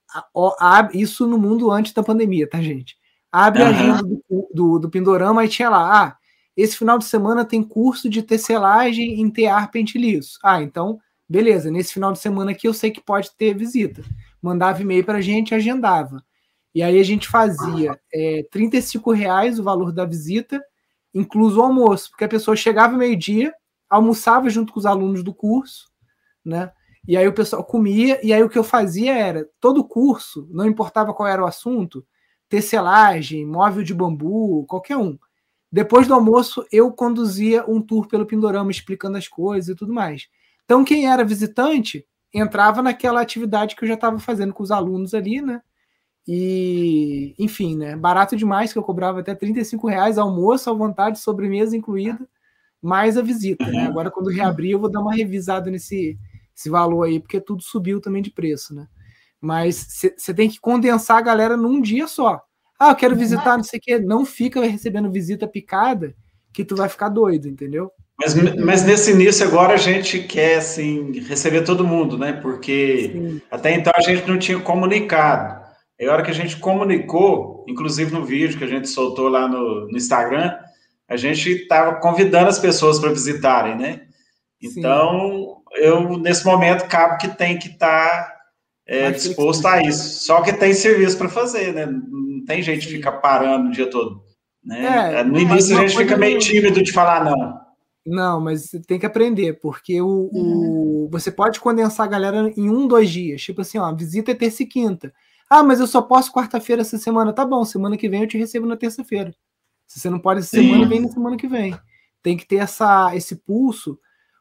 Isso no mundo antes da pandemia, tá, gente? Abre uhum. a agenda do, do, do Pindorama e tinha lá, ah, esse final de semana tem curso de tecelagem em tear pente liso. Ah, então Beleza, nesse final de semana aqui eu sei que pode ter visita. Mandava e-mail para a gente, agendava. E aí a gente fazia é, 35 reais o valor da visita, incluso o almoço, porque a pessoa chegava meio-dia, almoçava junto com os alunos do curso, né? E aí o pessoal comia, e aí o que eu fazia era, todo curso, não importava qual era o assunto, tecelagem, móvel de bambu, qualquer um. Depois do almoço, eu conduzia um tour pelo Pindorama, explicando as coisas e tudo mais. Então, quem era visitante entrava naquela atividade que eu já estava fazendo com os alunos ali, né? E, enfim, né? Barato demais, que eu cobrava até 35 reais, almoço à vontade, sobremesa incluída, mais a visita, né? Uhum. Agora, quando reabrir, eu vou dar uma revisada nesse esse valor aí, porque tudo subiu também de preço, né? Mas você tem que condensar a galera num dia só. Ah, eu quero uhum. visitar, não sei o quê. Não fica recebendo visita picada, que tu vai ficar doido, entendeu? Mas, mas nesse início agora a gente quer assim receber todo mundo, né? Porque Sim. até então a gente não tinha comunicado. E a hora que a gente comunicou, inclusive no vídeo que a gente soltou lá no, no Instagram, a gente estava convidando as pessoas para visitarem, né? Então, Sim. eu nesse momento cabo que tem que estar tá, é, disposto a isso. Só que tem serviço para fazer, né? Não tem gente que fica parando o dia todo. Né? É, no início a gente fica meio tímido de falar não. Não, mas tem que aprender, porque o, uhum. o, você pode condensar a galera em um, dois dias. Tipo assim, ó, visita é terça e quinta. Ah, mas eu só posso quarta-feira essa semana. Tá bom, semana que vem eu te recebo na terça-feira. Se você não pode essa Sim. semana, vem na semana que vem. Tem que ter essa, esse pulso,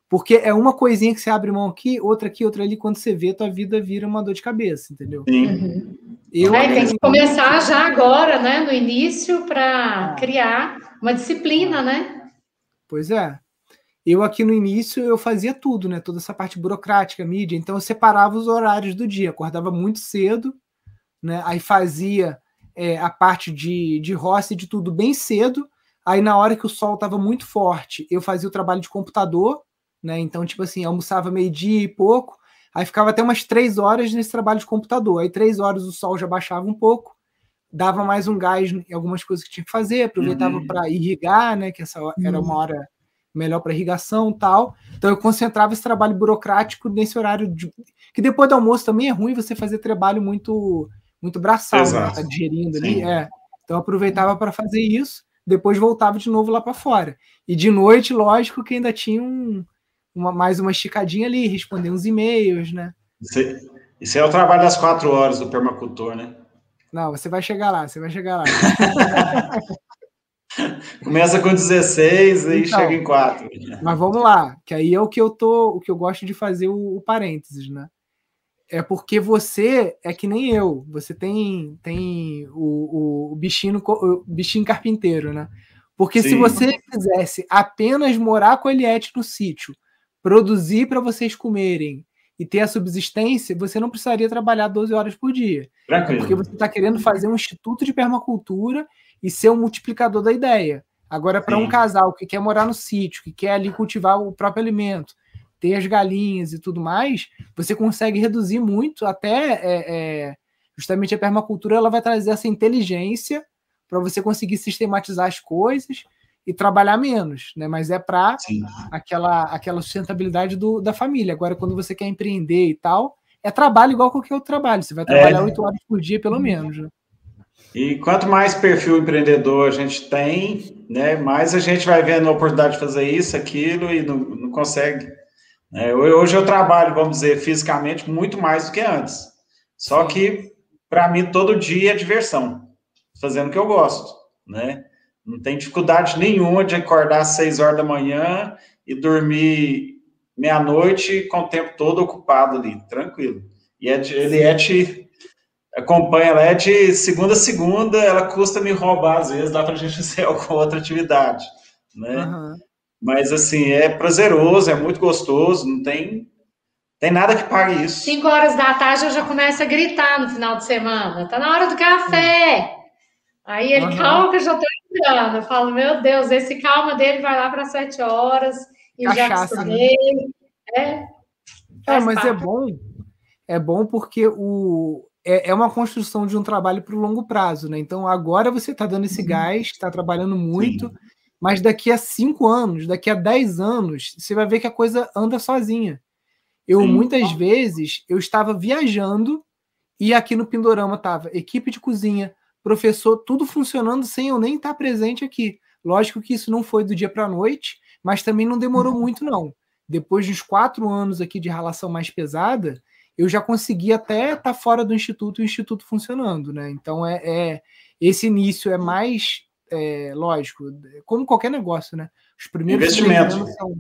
porque é uma coisinha que você abre mão aqui, outra aqui, outra ali. Quando você vê, tua vida vira uma dor de cabeça, entendeu? Sim. Uhum. Eu, é, tem que começar já agora, né? No início, para ah. criar uma disciplina, né? Pois é. Eu aqui no início eu fazia tudo, né? Toda essa parte burocrática, mídia. Então eu separava os horários do dia, acordava muito cedo, né? Aí fazia é, a parte de, de roça e de tudo bem cedo. Aí na hora que o sol estava muito forte, eu fazia o trabalho de computador, né? Então, tipo assim, almoçava meio-dia e pouco, aí ficava até umas três horas nesse trabalho de computador. Aí três horas o sol já baixava um pouco, dava mais um gás em algumas coisas que tinha que fazer, aproveitava uhum. para irrigar, né? Que essa era uma uhum. hora melhor para irrigação tal. Então eu concentrava esse trabalho burocrático nesse horário de... que depois do almoço também é ruim você fazer trabalho muito muito braçal, né? tá digerindo ali, é. Então eu aproveitava para fazer isso, depois voltava de novo lá para fora. E de noite, lógico que ainda tinha um, uma, mais uma esticadinha ali, responder uns e-mails, né? Isso, isso é o trabalho das quatro horas do permacultor, né? Não, você vai chegar lá, você vai chegar lá. Começa com 16 e então, chega em 4. Mas vamos lá, que aí é o que eu tô, o que eu gosto de fazer o, o parênteses, né? É porque você é que nem eu, você tem tem o, o, bichinho, o bichinho carpinteiro, né? Porque Sim. se você quisesse apenas morar com a Eliette no sítio, produzir para vocês comerem e ter a subsistência, você não precisaria trabalhar 12 horas por dia. Tranquilo. Porque você está querendo fazer um instituto de permacultura e ser um multiplicador da ideia. Agora, para um casal que quer morar no sítio, que quer ali cultivar o próprio alimento, ter as galinhas e tudo mais, você consegue reduzir muito, até é, é, justamente a permacultura ela vai trazer essa inteligência para você conseguir sistematizar as coisas e trabalhar menos, né? Mas é para aquela, aquela sustentabilidade do, da família. Agora, quando você quer empreender e tal, é trabalho igual qualquer outro trabalho. Você vai trabalhar é. oito é. horas por dia, pelo menos. Né? E quanto mais perfil empreendedor a gente tem, né, mais a gente vai vendo a oportunidade de fazer isso, aquilo e não, não consegue. É, hoje eu trabalho, vamos dizer, fisicamente muito mais do que antes. Só que, para mim, todo dia é diversão, fazendo o que eu gosto, né? Não tem dificuldade nenhuma de acordar às seis horas da manhã e dormir meia-noite com o tempo todo ocupado ali, tranquilo. E é ele é te acompanha, ela é de segunda a segunda, ela custa me roubar, às vezes dá para a gente fazer alguma outra atividade, né? Uhum. Mas, assim, é prazeroso, é muito gostoso, não tem, tem nada que pague isso. Cinco horas da tarde eu já começo a gritar no final de semana, tá na hora do café! Aí ele, uhum. calma que eu já tô entrando. Eu falo, meu Deus, esse calma dele vai lá para sete horas e Cachaça, já né? É, é mas parte. é bom, é bom porque o, é, é uma construção de um trabalho para o longo prazo, né? Então agora você está dando esse uhum. gás, está trabalhando muito, Sim. Mas daqui a cinco anos, daqui a dez anos, você vai ver que a coisa anda sozinha. Eu Sim. muitas vezes eu estava viajando e aqui no Pindorama estava equipe de cozinha, professor, tudo funcionando sem eu nem estar presente aqui. Lógico que isso não foi do dia para a noite, mas também não demorou uhum. muito não. Depois dos quatro anos aqui de relação mais pesada, eu já consegui até estar tá fora do instituto e o instituto funcionando, né? Então é, é, Esse início é mais, é, lógico, como qualquer negócio, né? Os primeiros investimento. São,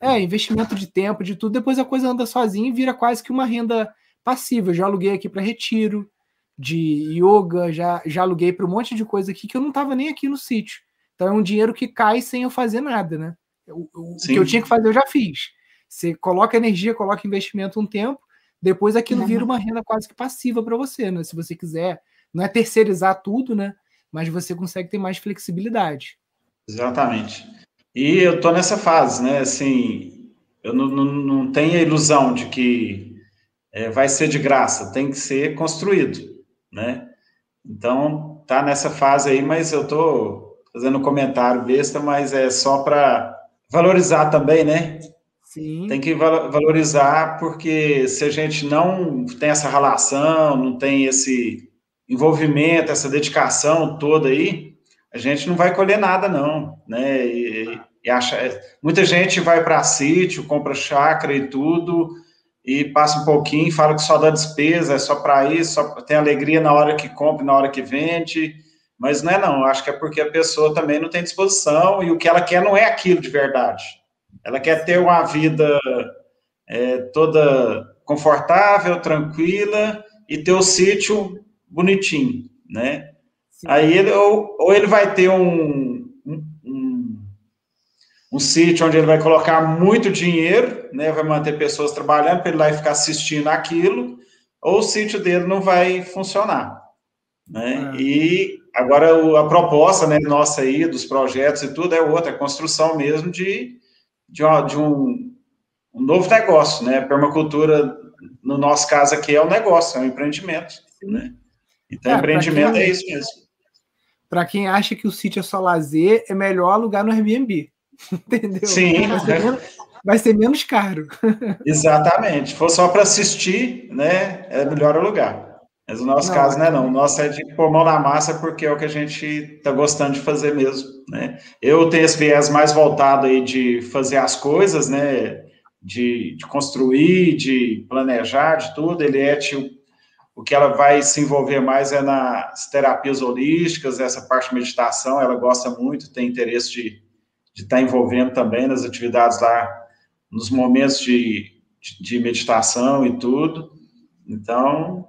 é, investimento de tempo, de tudo. Depois a coisa anda sozinha e vira quase que uma renda passiva. Eu já aluguei aqui para retiro, de yoga, já, já aluguei para um monte de coisa aqui que eu não estava nem aqui no sítio. Então é um dinheiro que cai sem eu fazer nada, né? O, o que eu tinha que fazer eu já fiz. Você coloca energia, coloca investimento um tempo, depois aquilo uhum. vira uma renda quase que passiva para você, né? Se você quiser, não é terceirizar tudo, né? Mas você consegue ter mais flexibilidade. Exatamente. E eu tô nessa fase, né? Assim, eu não, não, não tenho a ilusão de que é, vai ser de graça, tem que ser construído, né? Então, tá nessa fase aí, mas eu tô fazendo um comentário besta, mas é só para valorizar também, né? Sim. Tem que valorizar, porque se a gente não tem essa relação, não tem esse envolvimento, essa dedicação toda aí, a gente não vai colher nada, não, né? E, e acha, muita gente vai para sítio, compra chácara e tudo, e passa um pouquinho, fala que só dá despesa, é só para isso, só tem alegria na hora que compra, na hora que vende, mas não é não, acho que é porque a pessoa também não tem disposição e o que ela quer não é aquilo de verdade. Ela quer ter uma vida é, toda confortável, tranquila e ter o sítio bonitinho, né? Sim. Aí ele, ou, ou, ele vai ter um, um, um, um, sítio onde ele vai colocar muito dinheiro, né? Vai manter pessoas trabalhando para ele lá e ficar assistindo aquilo, ou o sítio dele não vai funcionar, né? É. E agora a proposta, né, nossa aí dos projetos e tudo é outra, é construção mesmo de de, uma, de um, um, novo negócio, né? Permacultura, no nosso caso aqui, é um negócio, é um empreendimento, né? Então, é, empreendimento quem, é isso mesmo. Para quem acha que o sítio é só lazer, é melhor alugar no Airbnb, entendeu? Sim. Vai ser, menos, vai ser menos caro. Exatamente. Se for só para assistir, né, é melhor alugar. Mas o nosso não, caso não é não. O nosso é de pôr mão na massa porque é o que a gente está gostando de fazer mesmo, né? Eu tenho esse viés mais voltado aí de fazer as coisas, né? De, de construir, de planejar, de tudo. Ele é tipo, o que ela vai se envolver mais é nas terapias holísticas, essa parte de meditação, ela gosta muito, tem interesse de de estar tá envolvendo também nas atividades lá, nos momentos de, de, de meditação e tudo. Então,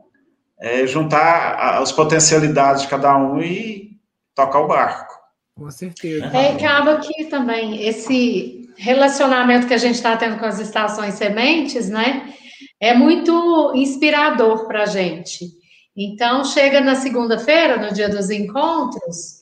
é, juntar as potencialidades de cada um e tocar o barco. Com certeza. É, acaba que também esse relacionamento que a gente está tendo com as estações sementes, né, é muito inspirador para a gente. Então, chega na segunda-feira, no dia dos encontros,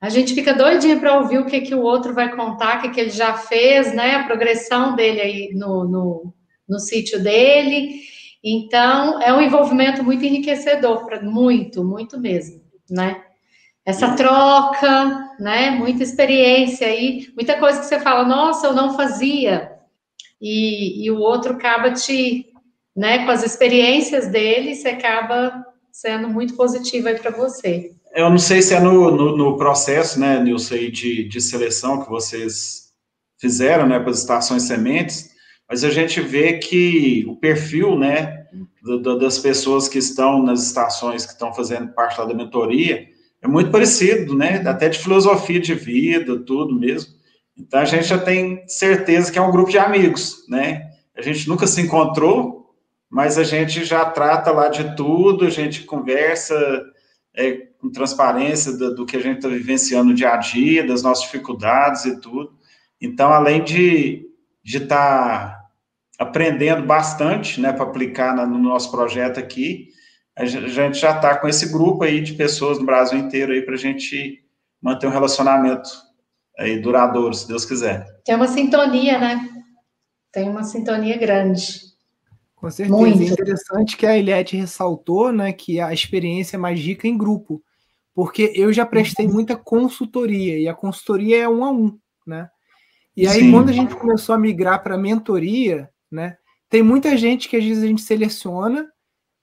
a gente fica doidinho para ouvir o que, que o outro vai contar, o que, que ele já fez, né, a progressão dele aí no, no, no sítio dele. Então, é um envolvimento muito enriquecedor, para muito, muito mesmo, né? Essa troca, né? Muita experiência aí, muita coisa que você fala, nossa, eu não fazia. E, e o outro acaba te, né, com as experiências dele, você acaba sendo muito positivo aí para você. Eu não sei se é no, no, no processo, né, Nilson, de, de seleção que vocês fizeram, né, para as estações sementes, mas a gente vê que o perfil, né, das pessoas que estão nas estações que estão fazendo parte da mentoria é muito parecido, né, até de filosofia de vida, tudo mesmo. Então a gente já tem certeza que é um grupo de amigos, né? A gente nunca se encontrou, mas a gente já trata lá de tudo, a gente conversa é, com transparência do, do que a gente está vivenciando dia a dia, das nossas dificuldades e tudo. Então, além de estar de tá aprendendo bastante, né, para aplicar na, no nosso projeto aqui. A gente já está com esse grupo aí de pessoas no Brasil inteiro aí para a gente manter um relacionamento aí duradouro, se Deus quiser. Tem uma sintonia, né? Tem uma sintonia grande. Com certeza. Muito. É interessante que a Eliette ressaltou, né, que a experiência é mais rica em grupo, porque eu já prestei uhum. muita consultoria e a consultoria é um a um, né? E aí Sim. quando a gente começou a migrar para mentoria, né? Tem muita gente que às vezes a gente seleciona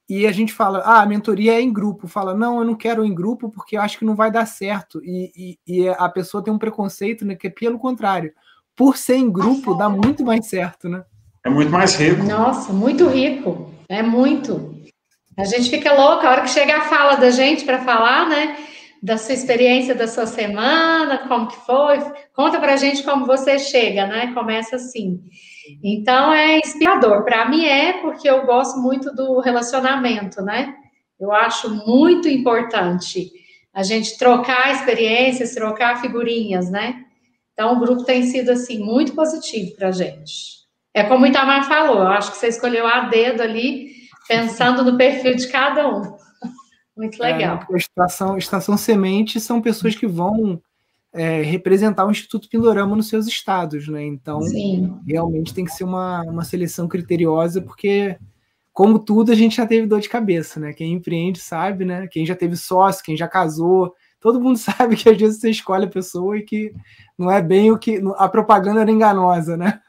e a gente fala, ah, a mentoria é em grupo. Fala, não, eu não quero em grupo porque eu acho que não vai dar certo. E, e, e a pessoa tem um preconceito, né? Que é pelo contrário. Por ser em grupo, dá muito mais certo, né? É muito mais rico. Nossa, muito rico. É muito. A gente fica louca, a hora que chega a fala da gente para falar, né? da sua experiência da sua semana, como que foi. Conta pra gente como você chega, né? Começa assim. Então é inspirador. Para mim é porque eu gosto muito do relacionamento, né? Eu acho muito importante a gente trocar experiências, trocar figurinhas, né? Então o grupo tem sido assim muito positivo para a gente. É como o Itamar falou, eu acho que você escolheu a dedo ali, pensando no perfil de cada um. Muito é, legal. É, estação, estação Semente são pessoas que vão é, representar o Instituto Pindorama nos seus estados, né? Então, Sim. realmente tem que ser uma, uma seleção criteriosa, porque, como tudo, a gente já teve dor de cabeça, né? Quem empreende sabe, né? Quem já teve sócio, quem já casou, todo mundo sabe que às vezes você escolhe a pessoa e que não é bem o que. A propaganda era enganosa, né?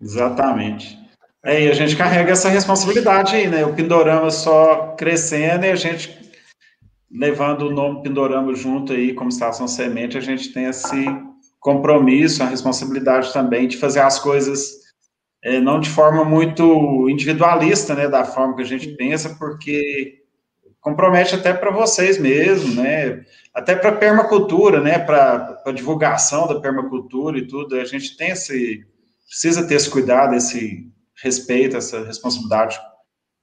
Exatamente. É, e a gente carrega essa responsabilidade aí, né? O Pindorama só crescendo e a gente levando o nome Pindorama junto aí como estação semente, a gente tem esse compromisso, a responsabilidade também de fazer as coisas é, não de forma muito individualista, né, da forma que a gente pensa, porque compromete até para vocês mesmo, né, até para permacultura, né, para a divulgação da permacultura e tudo, a gente tem esse, precisa ter esse cuidado, esse respeito, essa responsabilidade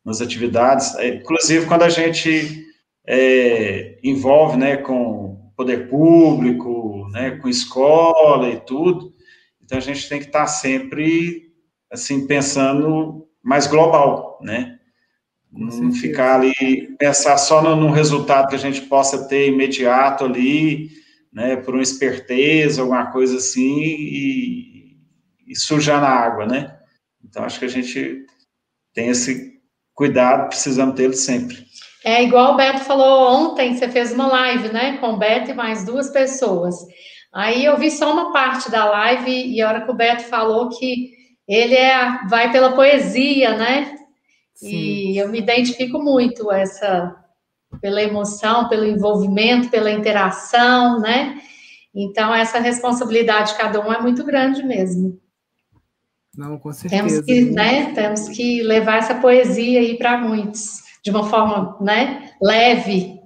nas atividades, é, inclusive quando a gente é, envolve, né, com poder público, né, com escola e tudo. Então a gente tem que estar sempre assim pensando mais global, né? Não ficar ali pensar só no, no, resultado que a gente possa ter imediato ali, né, por uma esperteza, alguma coisa assim e, e sujar na água, né? Então acho que a gente tem esse cuidado, precisamos ele sempre. É igual o Beto falou ontem, você fez uma live, né, com o Beto e mais duas pessoas. Aí eu vi só uma parte da live e a hora que o Beto falou que ele é, vai pela poesia, né? Sim. E eu me identifico muito essa pela emoção, pelo envolvimento, pela interação, né? Então essa responsabilidade de cada um é muito grande mesmo. Não, com certeza. Temos que, né? Temos que levar essa poesia aí para muitos de uma forma, né, leve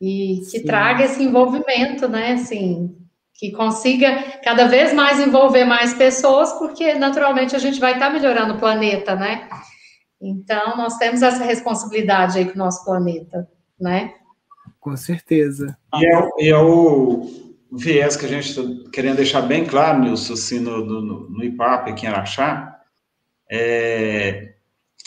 e que Sim. traga esse envolvimento, né, assim, que consiga cada vez mais envolver mais pessoas, porque naturalmente a gente vai estar melhorando o planeta, né? Então, nós temos essa responsabilidade aí com o nosso planeta, né? Com certeza. E é, e é o viés que a gente está querendo deixar bem claro, Nilson, assim, no, no, no IPAP aqui em Araxá, é,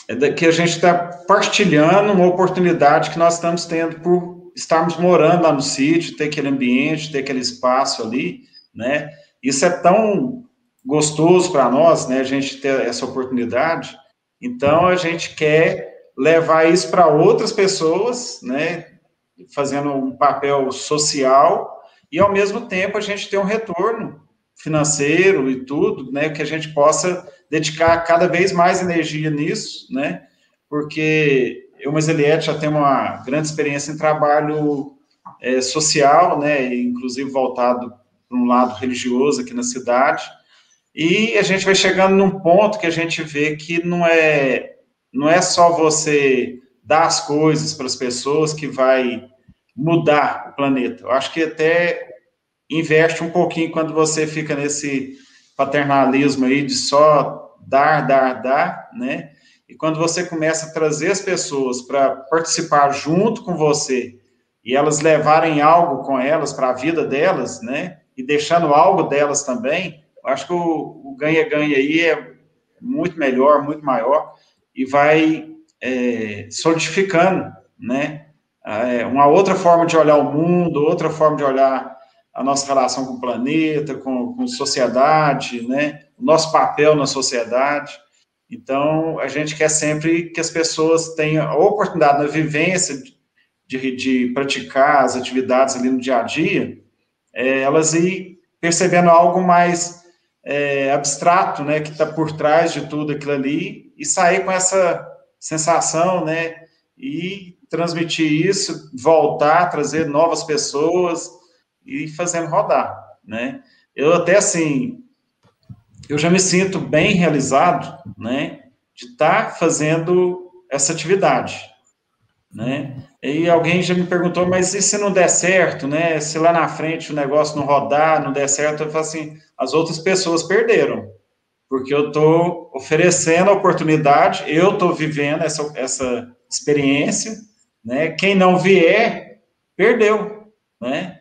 é que a gente está partilhando uma oportunidade que nós estamos tendo por estarmos morando lá no sítio, ter aquele ambiente, ter aquele espaço ali, né? Isso é tão gostoso para nós, né? A gente ter essa oportunidade. Então a gente quer levar isso para outras pessoas, né? Fazendo um papel social e ao mesmo tempo a gente ter um retorno financeiro e tudo, né? Que a gente possa dedicar cada vez mais energia nisso, né? Porque eu, mas Eliette, já tem uma grande experiência em trabalho é, social, né? Inclusive voltado para um lado religioso aqui na cidade. E a gente vai chegando num ponto que a gente vê que não é não é só você dar as coisas para as pessoas que vai mudar o planeta. Eu acho que até investe um pouquinho quando você fica nesse paternalismo aí de só dar, dar, dar, né? E quando você começa a trazer as pessoas para participar junto com você e elas levarem algo com elas para a vida delas, né? E deixando algo delas também, eu acho que o ganha-ganha aí é muito melhor, muito maior e vai é, solidificando, né? É, uma outra forma de olhar o mundo, outra forma de olhar a nossa relação com o planeta, com, com sociedade, né? o nosso papel na sociedade. Então, a gente quer sempre que as pessoas tenham a oportunidade na vivência de, de praticar as atividades ali no dia a dia, é, elas ir percebendo algo mais é, abstrato, né, que está por trás de tudo aquilo ali, e sair com essa sensação, né, e transmitir isso, voltar, trazer novas pessoas, e fazendo rodar, né? Eu até assim, eu já me sinto bem realizado, né, de estar tá fazendo essa atividade. né? E alguém já me perguntou, mas e se não der certo, né? Se lá na frente o negócio não rodar, não der certo, eu falo assim, as outras pessoas perderam, porque eu estou oferecendo a oportunidade, eu estou vivendo essa, essa experiência, né? Quem não vier, perdeu, né?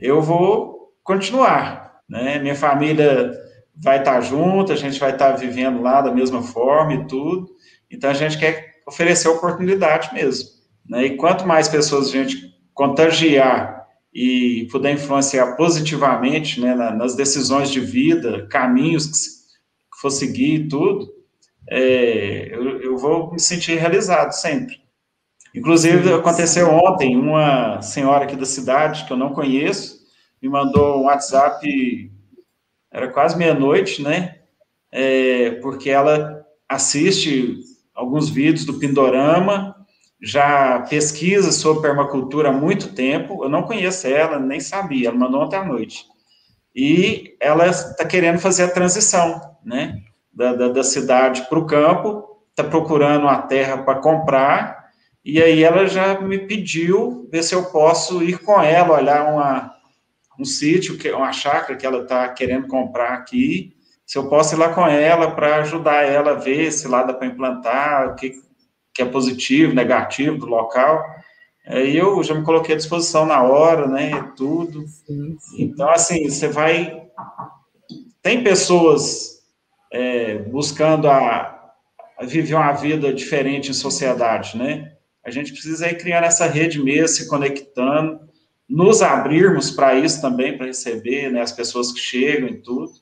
Eu vou continuar, né? Minha família vai estar junto, a gente vai estar vivendo lá da mesma forma e tudo, então a gente quer oferecer oportunidade mesmo. Né? E quanto mais pessoas a gente contagiar e puder influenciar positivamente né, nas decisões de vida, caminhos que for seguir e tudo, é, eu, eu, vou me sentir realizado sempre. Inclusive, aconteceu ontem, uma senhora aqui da cidade, que eu não conheço, me mandou um WhatsApp, era quase meia-noite, né? É, porque ela assiste alguns vídeos do Pindorama já pesquisa sobre permacultura há muito tempo. Eu não conheço ela, nem sabia. Ela mandou ontem à noite. E ela está querendo fazer a transição, né? Da, da, da cidade para o campo, está procurando uma terra para comprar. E aí ela já me pediu ver se eu posso ir com ela, olhar uma, um sítio, uma chácara que ela está querendo comprar aqui. Se eu posso ir lá com ela para ajudar ela a ver se lá dá para implantar, o que, que é positivo, negativo do local. Aí eu já me coloquei à disposição na hora, né, tudo. Sim, sim. Então, assim, você vai... Tem pessoas é, buscando a, a, viver uma vida diferente em sociedade, né? A gente precisa ir criando essa rede mesmo, se conectando, nos abrirmos para isso também, para receber né, as pessoas que chegam e tudo.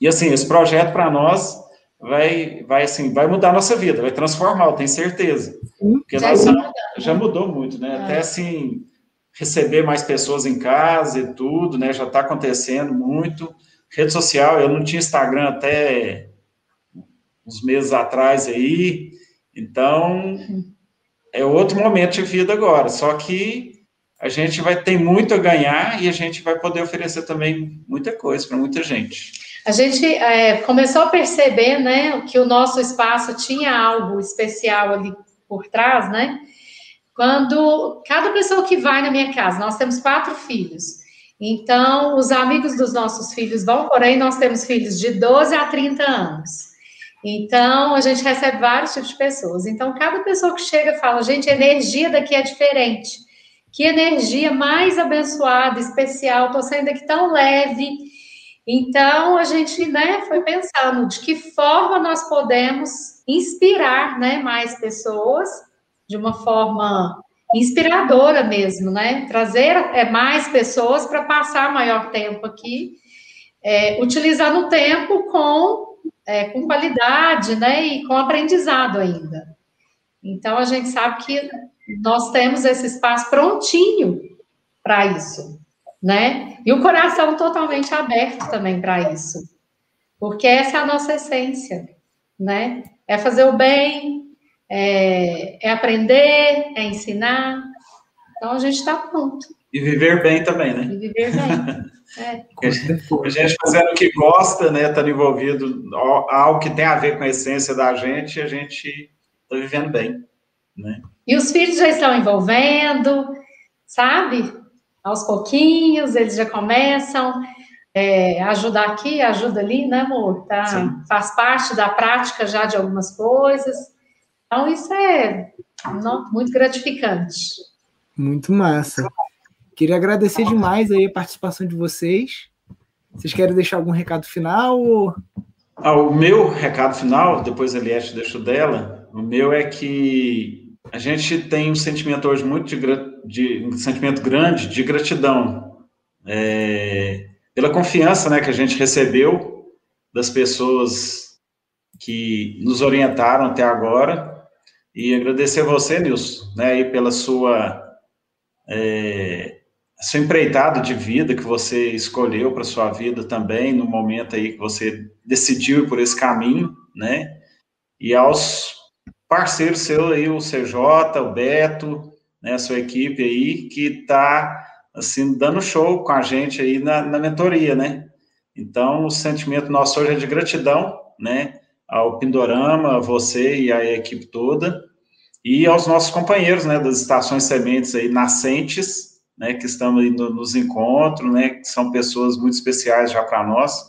E, assim, esse projeto para nós vai, vai assim, vai mudar a nossa vida, vai transformar, eu tenho certeza. Porque já, nós, já, já mudou muito, né? É. Até assim, receber mais pessoas em casa e tudo, né? Já está acontecendo muito. Rede social, eu não tinha Instagram até uns meses atrás aí, então é outro momento de vida agora. Só que a gente vai ter muito a ganhar e a gente vai poder oferecer também muita coisa para muita gente. A gente é, começou a perceber, né, que o nosso espaço tinha algo especial ali por trás, né? Quando cada pessoa que vai na minha casa, nós temos quatro filhos. Então, os amigos dos nossos filhos vão, porém, nós temos filhos de 12 a 30 anos. Então, a gente recebe vários tipos de pessoas. Então, cada pessoa que chega fala, gente, a energia daqui é diferente. Que energia mais abençoada, especial, estou saindo daqui tão leve então, a gente né, foi pensando de que forma nós podemos inspirar né, mais pessoas de uma forma inspiradora mesmo, né? Trazer é, mais pessoas para passar maior tempo aqui, é, utilizando o tempo com, é, com qualidade, né? E com aprendizado ainda. Então, a gente sabe que nós temos esse espaço prontinho para isso né? E o coração totalmente aberto também para isso. Porque essa é a nossa essência, né? É fazer o bem, é, é aprender, é ensinar. Então a gente está pronto. E viver bem também, né? E viver bem. É. A gente fazendo o que gosta, né? Estando envolvido algo que tem a ver com a essência da gente, a gente está vivendo bem, né? E os filhos já estão envolvendo, sabe? aos pouquinhos, eles já começam é, ajudar aqui, ajuda ali, né, amor? Tá, faz parte da prática já de algumas coisas. Então, isso é não, muito gratificante. Muito massa. Queria agradecer demais aí a participação de vocês. Vocês querem deixar algum recado final? Ou... Ah, o meu recado final, depois a Eliette deixou dela, o meu é que a gente tem um sentimento hoje muito de, de um sentimento grande de gratidão é, pela confiança, né, que a gente recebeu das pessoas que nos orientaram até agora e agradecer a você, Nilson, né, aí pela sua é, sua empreitada de vida que você escolheu para sua vida também no momento aí que você decidiu por esse caminho, né, e aos parceiro seu aí, o CJ, o Beto, né, sua equipe aí, que está, assim, dando show com a gente aí na, na mentoria, né? Então, o sentimento nosso hoje é de gratidão, né, ao Pindorama, você e a equipe toda, e aos nossos companheiros, né, das estações sementes aí nascentes, né, que estão no, nos encontros, né, que são pessoas muito especiais já para nós,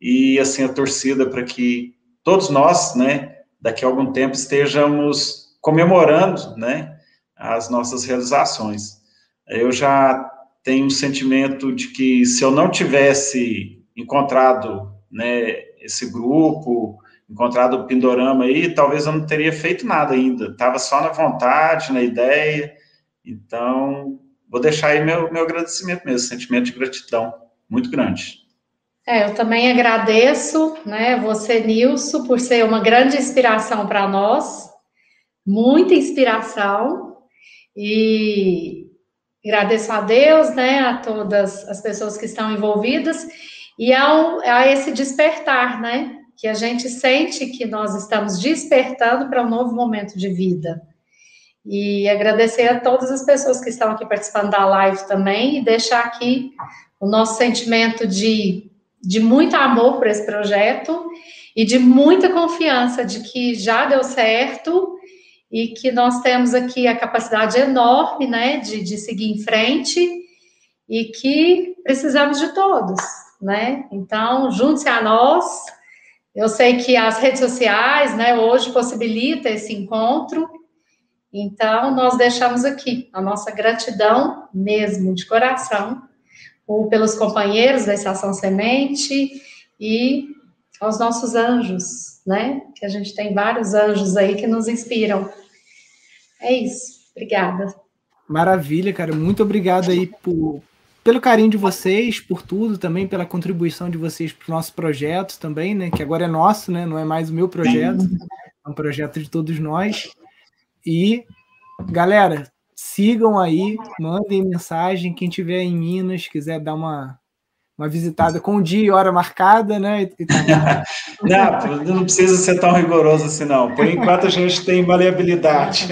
e assim a torcida para que todos nós, né, daqui a algum tempo estejamos comemorando, né, as nossas realizações. Eu já tenho um sentimento de que se eu não tivesse encontrado, né, esse grupo, encontrado o Pindorama aí, talvez eu não teria feito nada ainda. Estava só na vontade, na ideia. Então, vou deixar aí meu, meu agradecimento mesmo, sentimento de gratidão muito grande. É, eu também agradeço, né, você, Nilson, por ser uma grande inspiração para nós, muita inspiração, e agradeço a Deus, né, a todas as pessoas que estão envolvidas, e ao, a esse despertar, né, que a gente sente que nós estamos despertando para um novo momento de vida. E agradecer a todas as pessoas que estão aqui participando da live também e deixar aqui o nosso sentimento de, de muito amor por esse projeto e de muita confiança de que já deu certo e que nós temos aqui a capacidade enorme, né, de, de seguir em frente e que precisamos de todos, né? Então, junte-se a nós, eu sei que as redes sociais, né, hoje possibilita esse encontro. Então, nós deixamos aqui a nossa gratidão mesmo, de coração, pelos companheiros da Estação Semente e aos nossos anjos, né? Que a gente tem vários anjos aí que nos inspiram. É isso. Obrigada. Maravilha, cara. Muito obrigado aí por, pelo carinho de vocês, por tudo também, pela contribuição de vocês para o nosso projeto também, né? Que agora é nosso, né? Não é mais o meu projeto, é um projeto de todos nós. E, galera, sigam aí, mandem mensagem. Quem tiver em Minas, quiser dar uma, uma visitada com dia e hora marcada, né? não, não precisa ser tão rigoroso assim, não. Por enquanto a gente tem maleabilidade.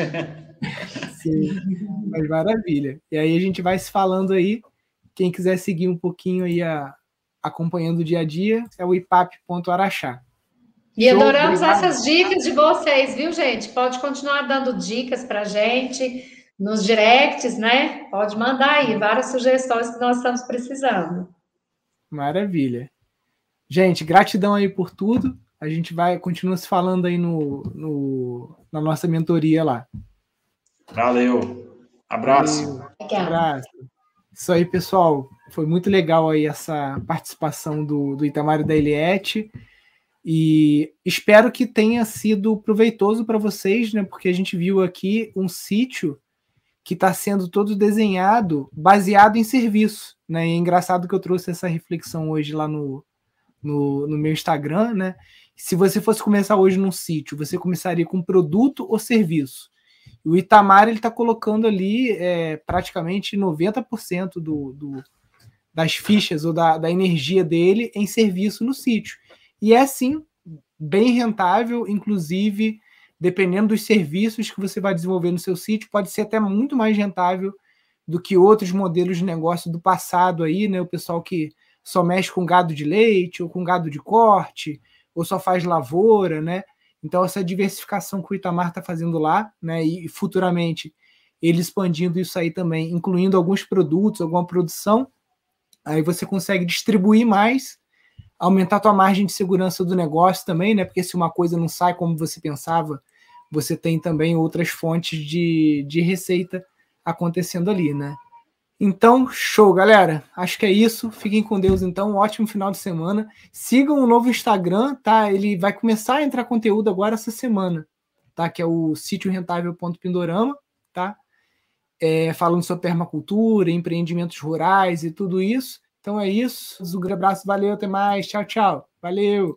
Sim, mas maravilha. E aí a gente vai se falando aí. Quem quiser seguir um pouquinho aí a, acompanhando o dia a dia, é o ipap.araxá. E adoramos essas dicas de vocês, viu, gente? Pode continuar dando dicas para gente nos directs, né? Pode mandar aí várias sugestões que nós estamos precisando. Maravilha. Gente, gratidão aí por tudo. A gente vai continua se falando aí no, no na nossa mentoria lá. Valeu. Abraço. Valeu. Abraço. Isso aí, pessoal. Foi muito legal aí essa participação do, do Itamar e da Eliette. E espero que tenha sido proveitoso para vocês, né? Porque a gente viu aqui um sítio que está sendo todo desenhado baseado em serviço. Né? E é engraçado que eu trouxe essa reflexão hoje lá no, no, no meu Instagram. Né? Se você fosse começar hoje num sítio, você começaria com produto ou serviço? O Itamar ele está colocando ali é, praticamente 90% do, do, das fichas ou da, da energia dele em serviço no sítio. E é sim bem rentável, inclusive dependendo dos serviços que você vai desenvolver no seu sítio, pode ser até muito mais rentável do que outros modelos de negócio do passado aí, né? O pessoal que só mexe com gado de leite ou com gado de corte, ou só faz lavoura, né? Então, essa diversificação que o Itamar está fazendo lá, né, e futuramente ele expandindo isso aí também, incluindo alguns produtos, alguma produção, aí você consegue distribuir mais, aumentar a tua margem de segurança do negócio também, né? Porque se uma coisa não sai como você pensava, você tem também outras fontes de, de receita acontecendo ali, né? Então, show, galera. Acho que é isso. Fiquem com Deus, então. Um ótimo final de semana. Sigam o novo Instagram, tá? Ele vai começar a entrar conteúdo agora essa semana, tá? Que é o sítio rentável.pindorama, tá? É, falando sobre permacultura, empreendimentos rurais e tudo isso. Então é isso. Um grande abraço, valeu, até mais. Tchau, tchau. Valeu.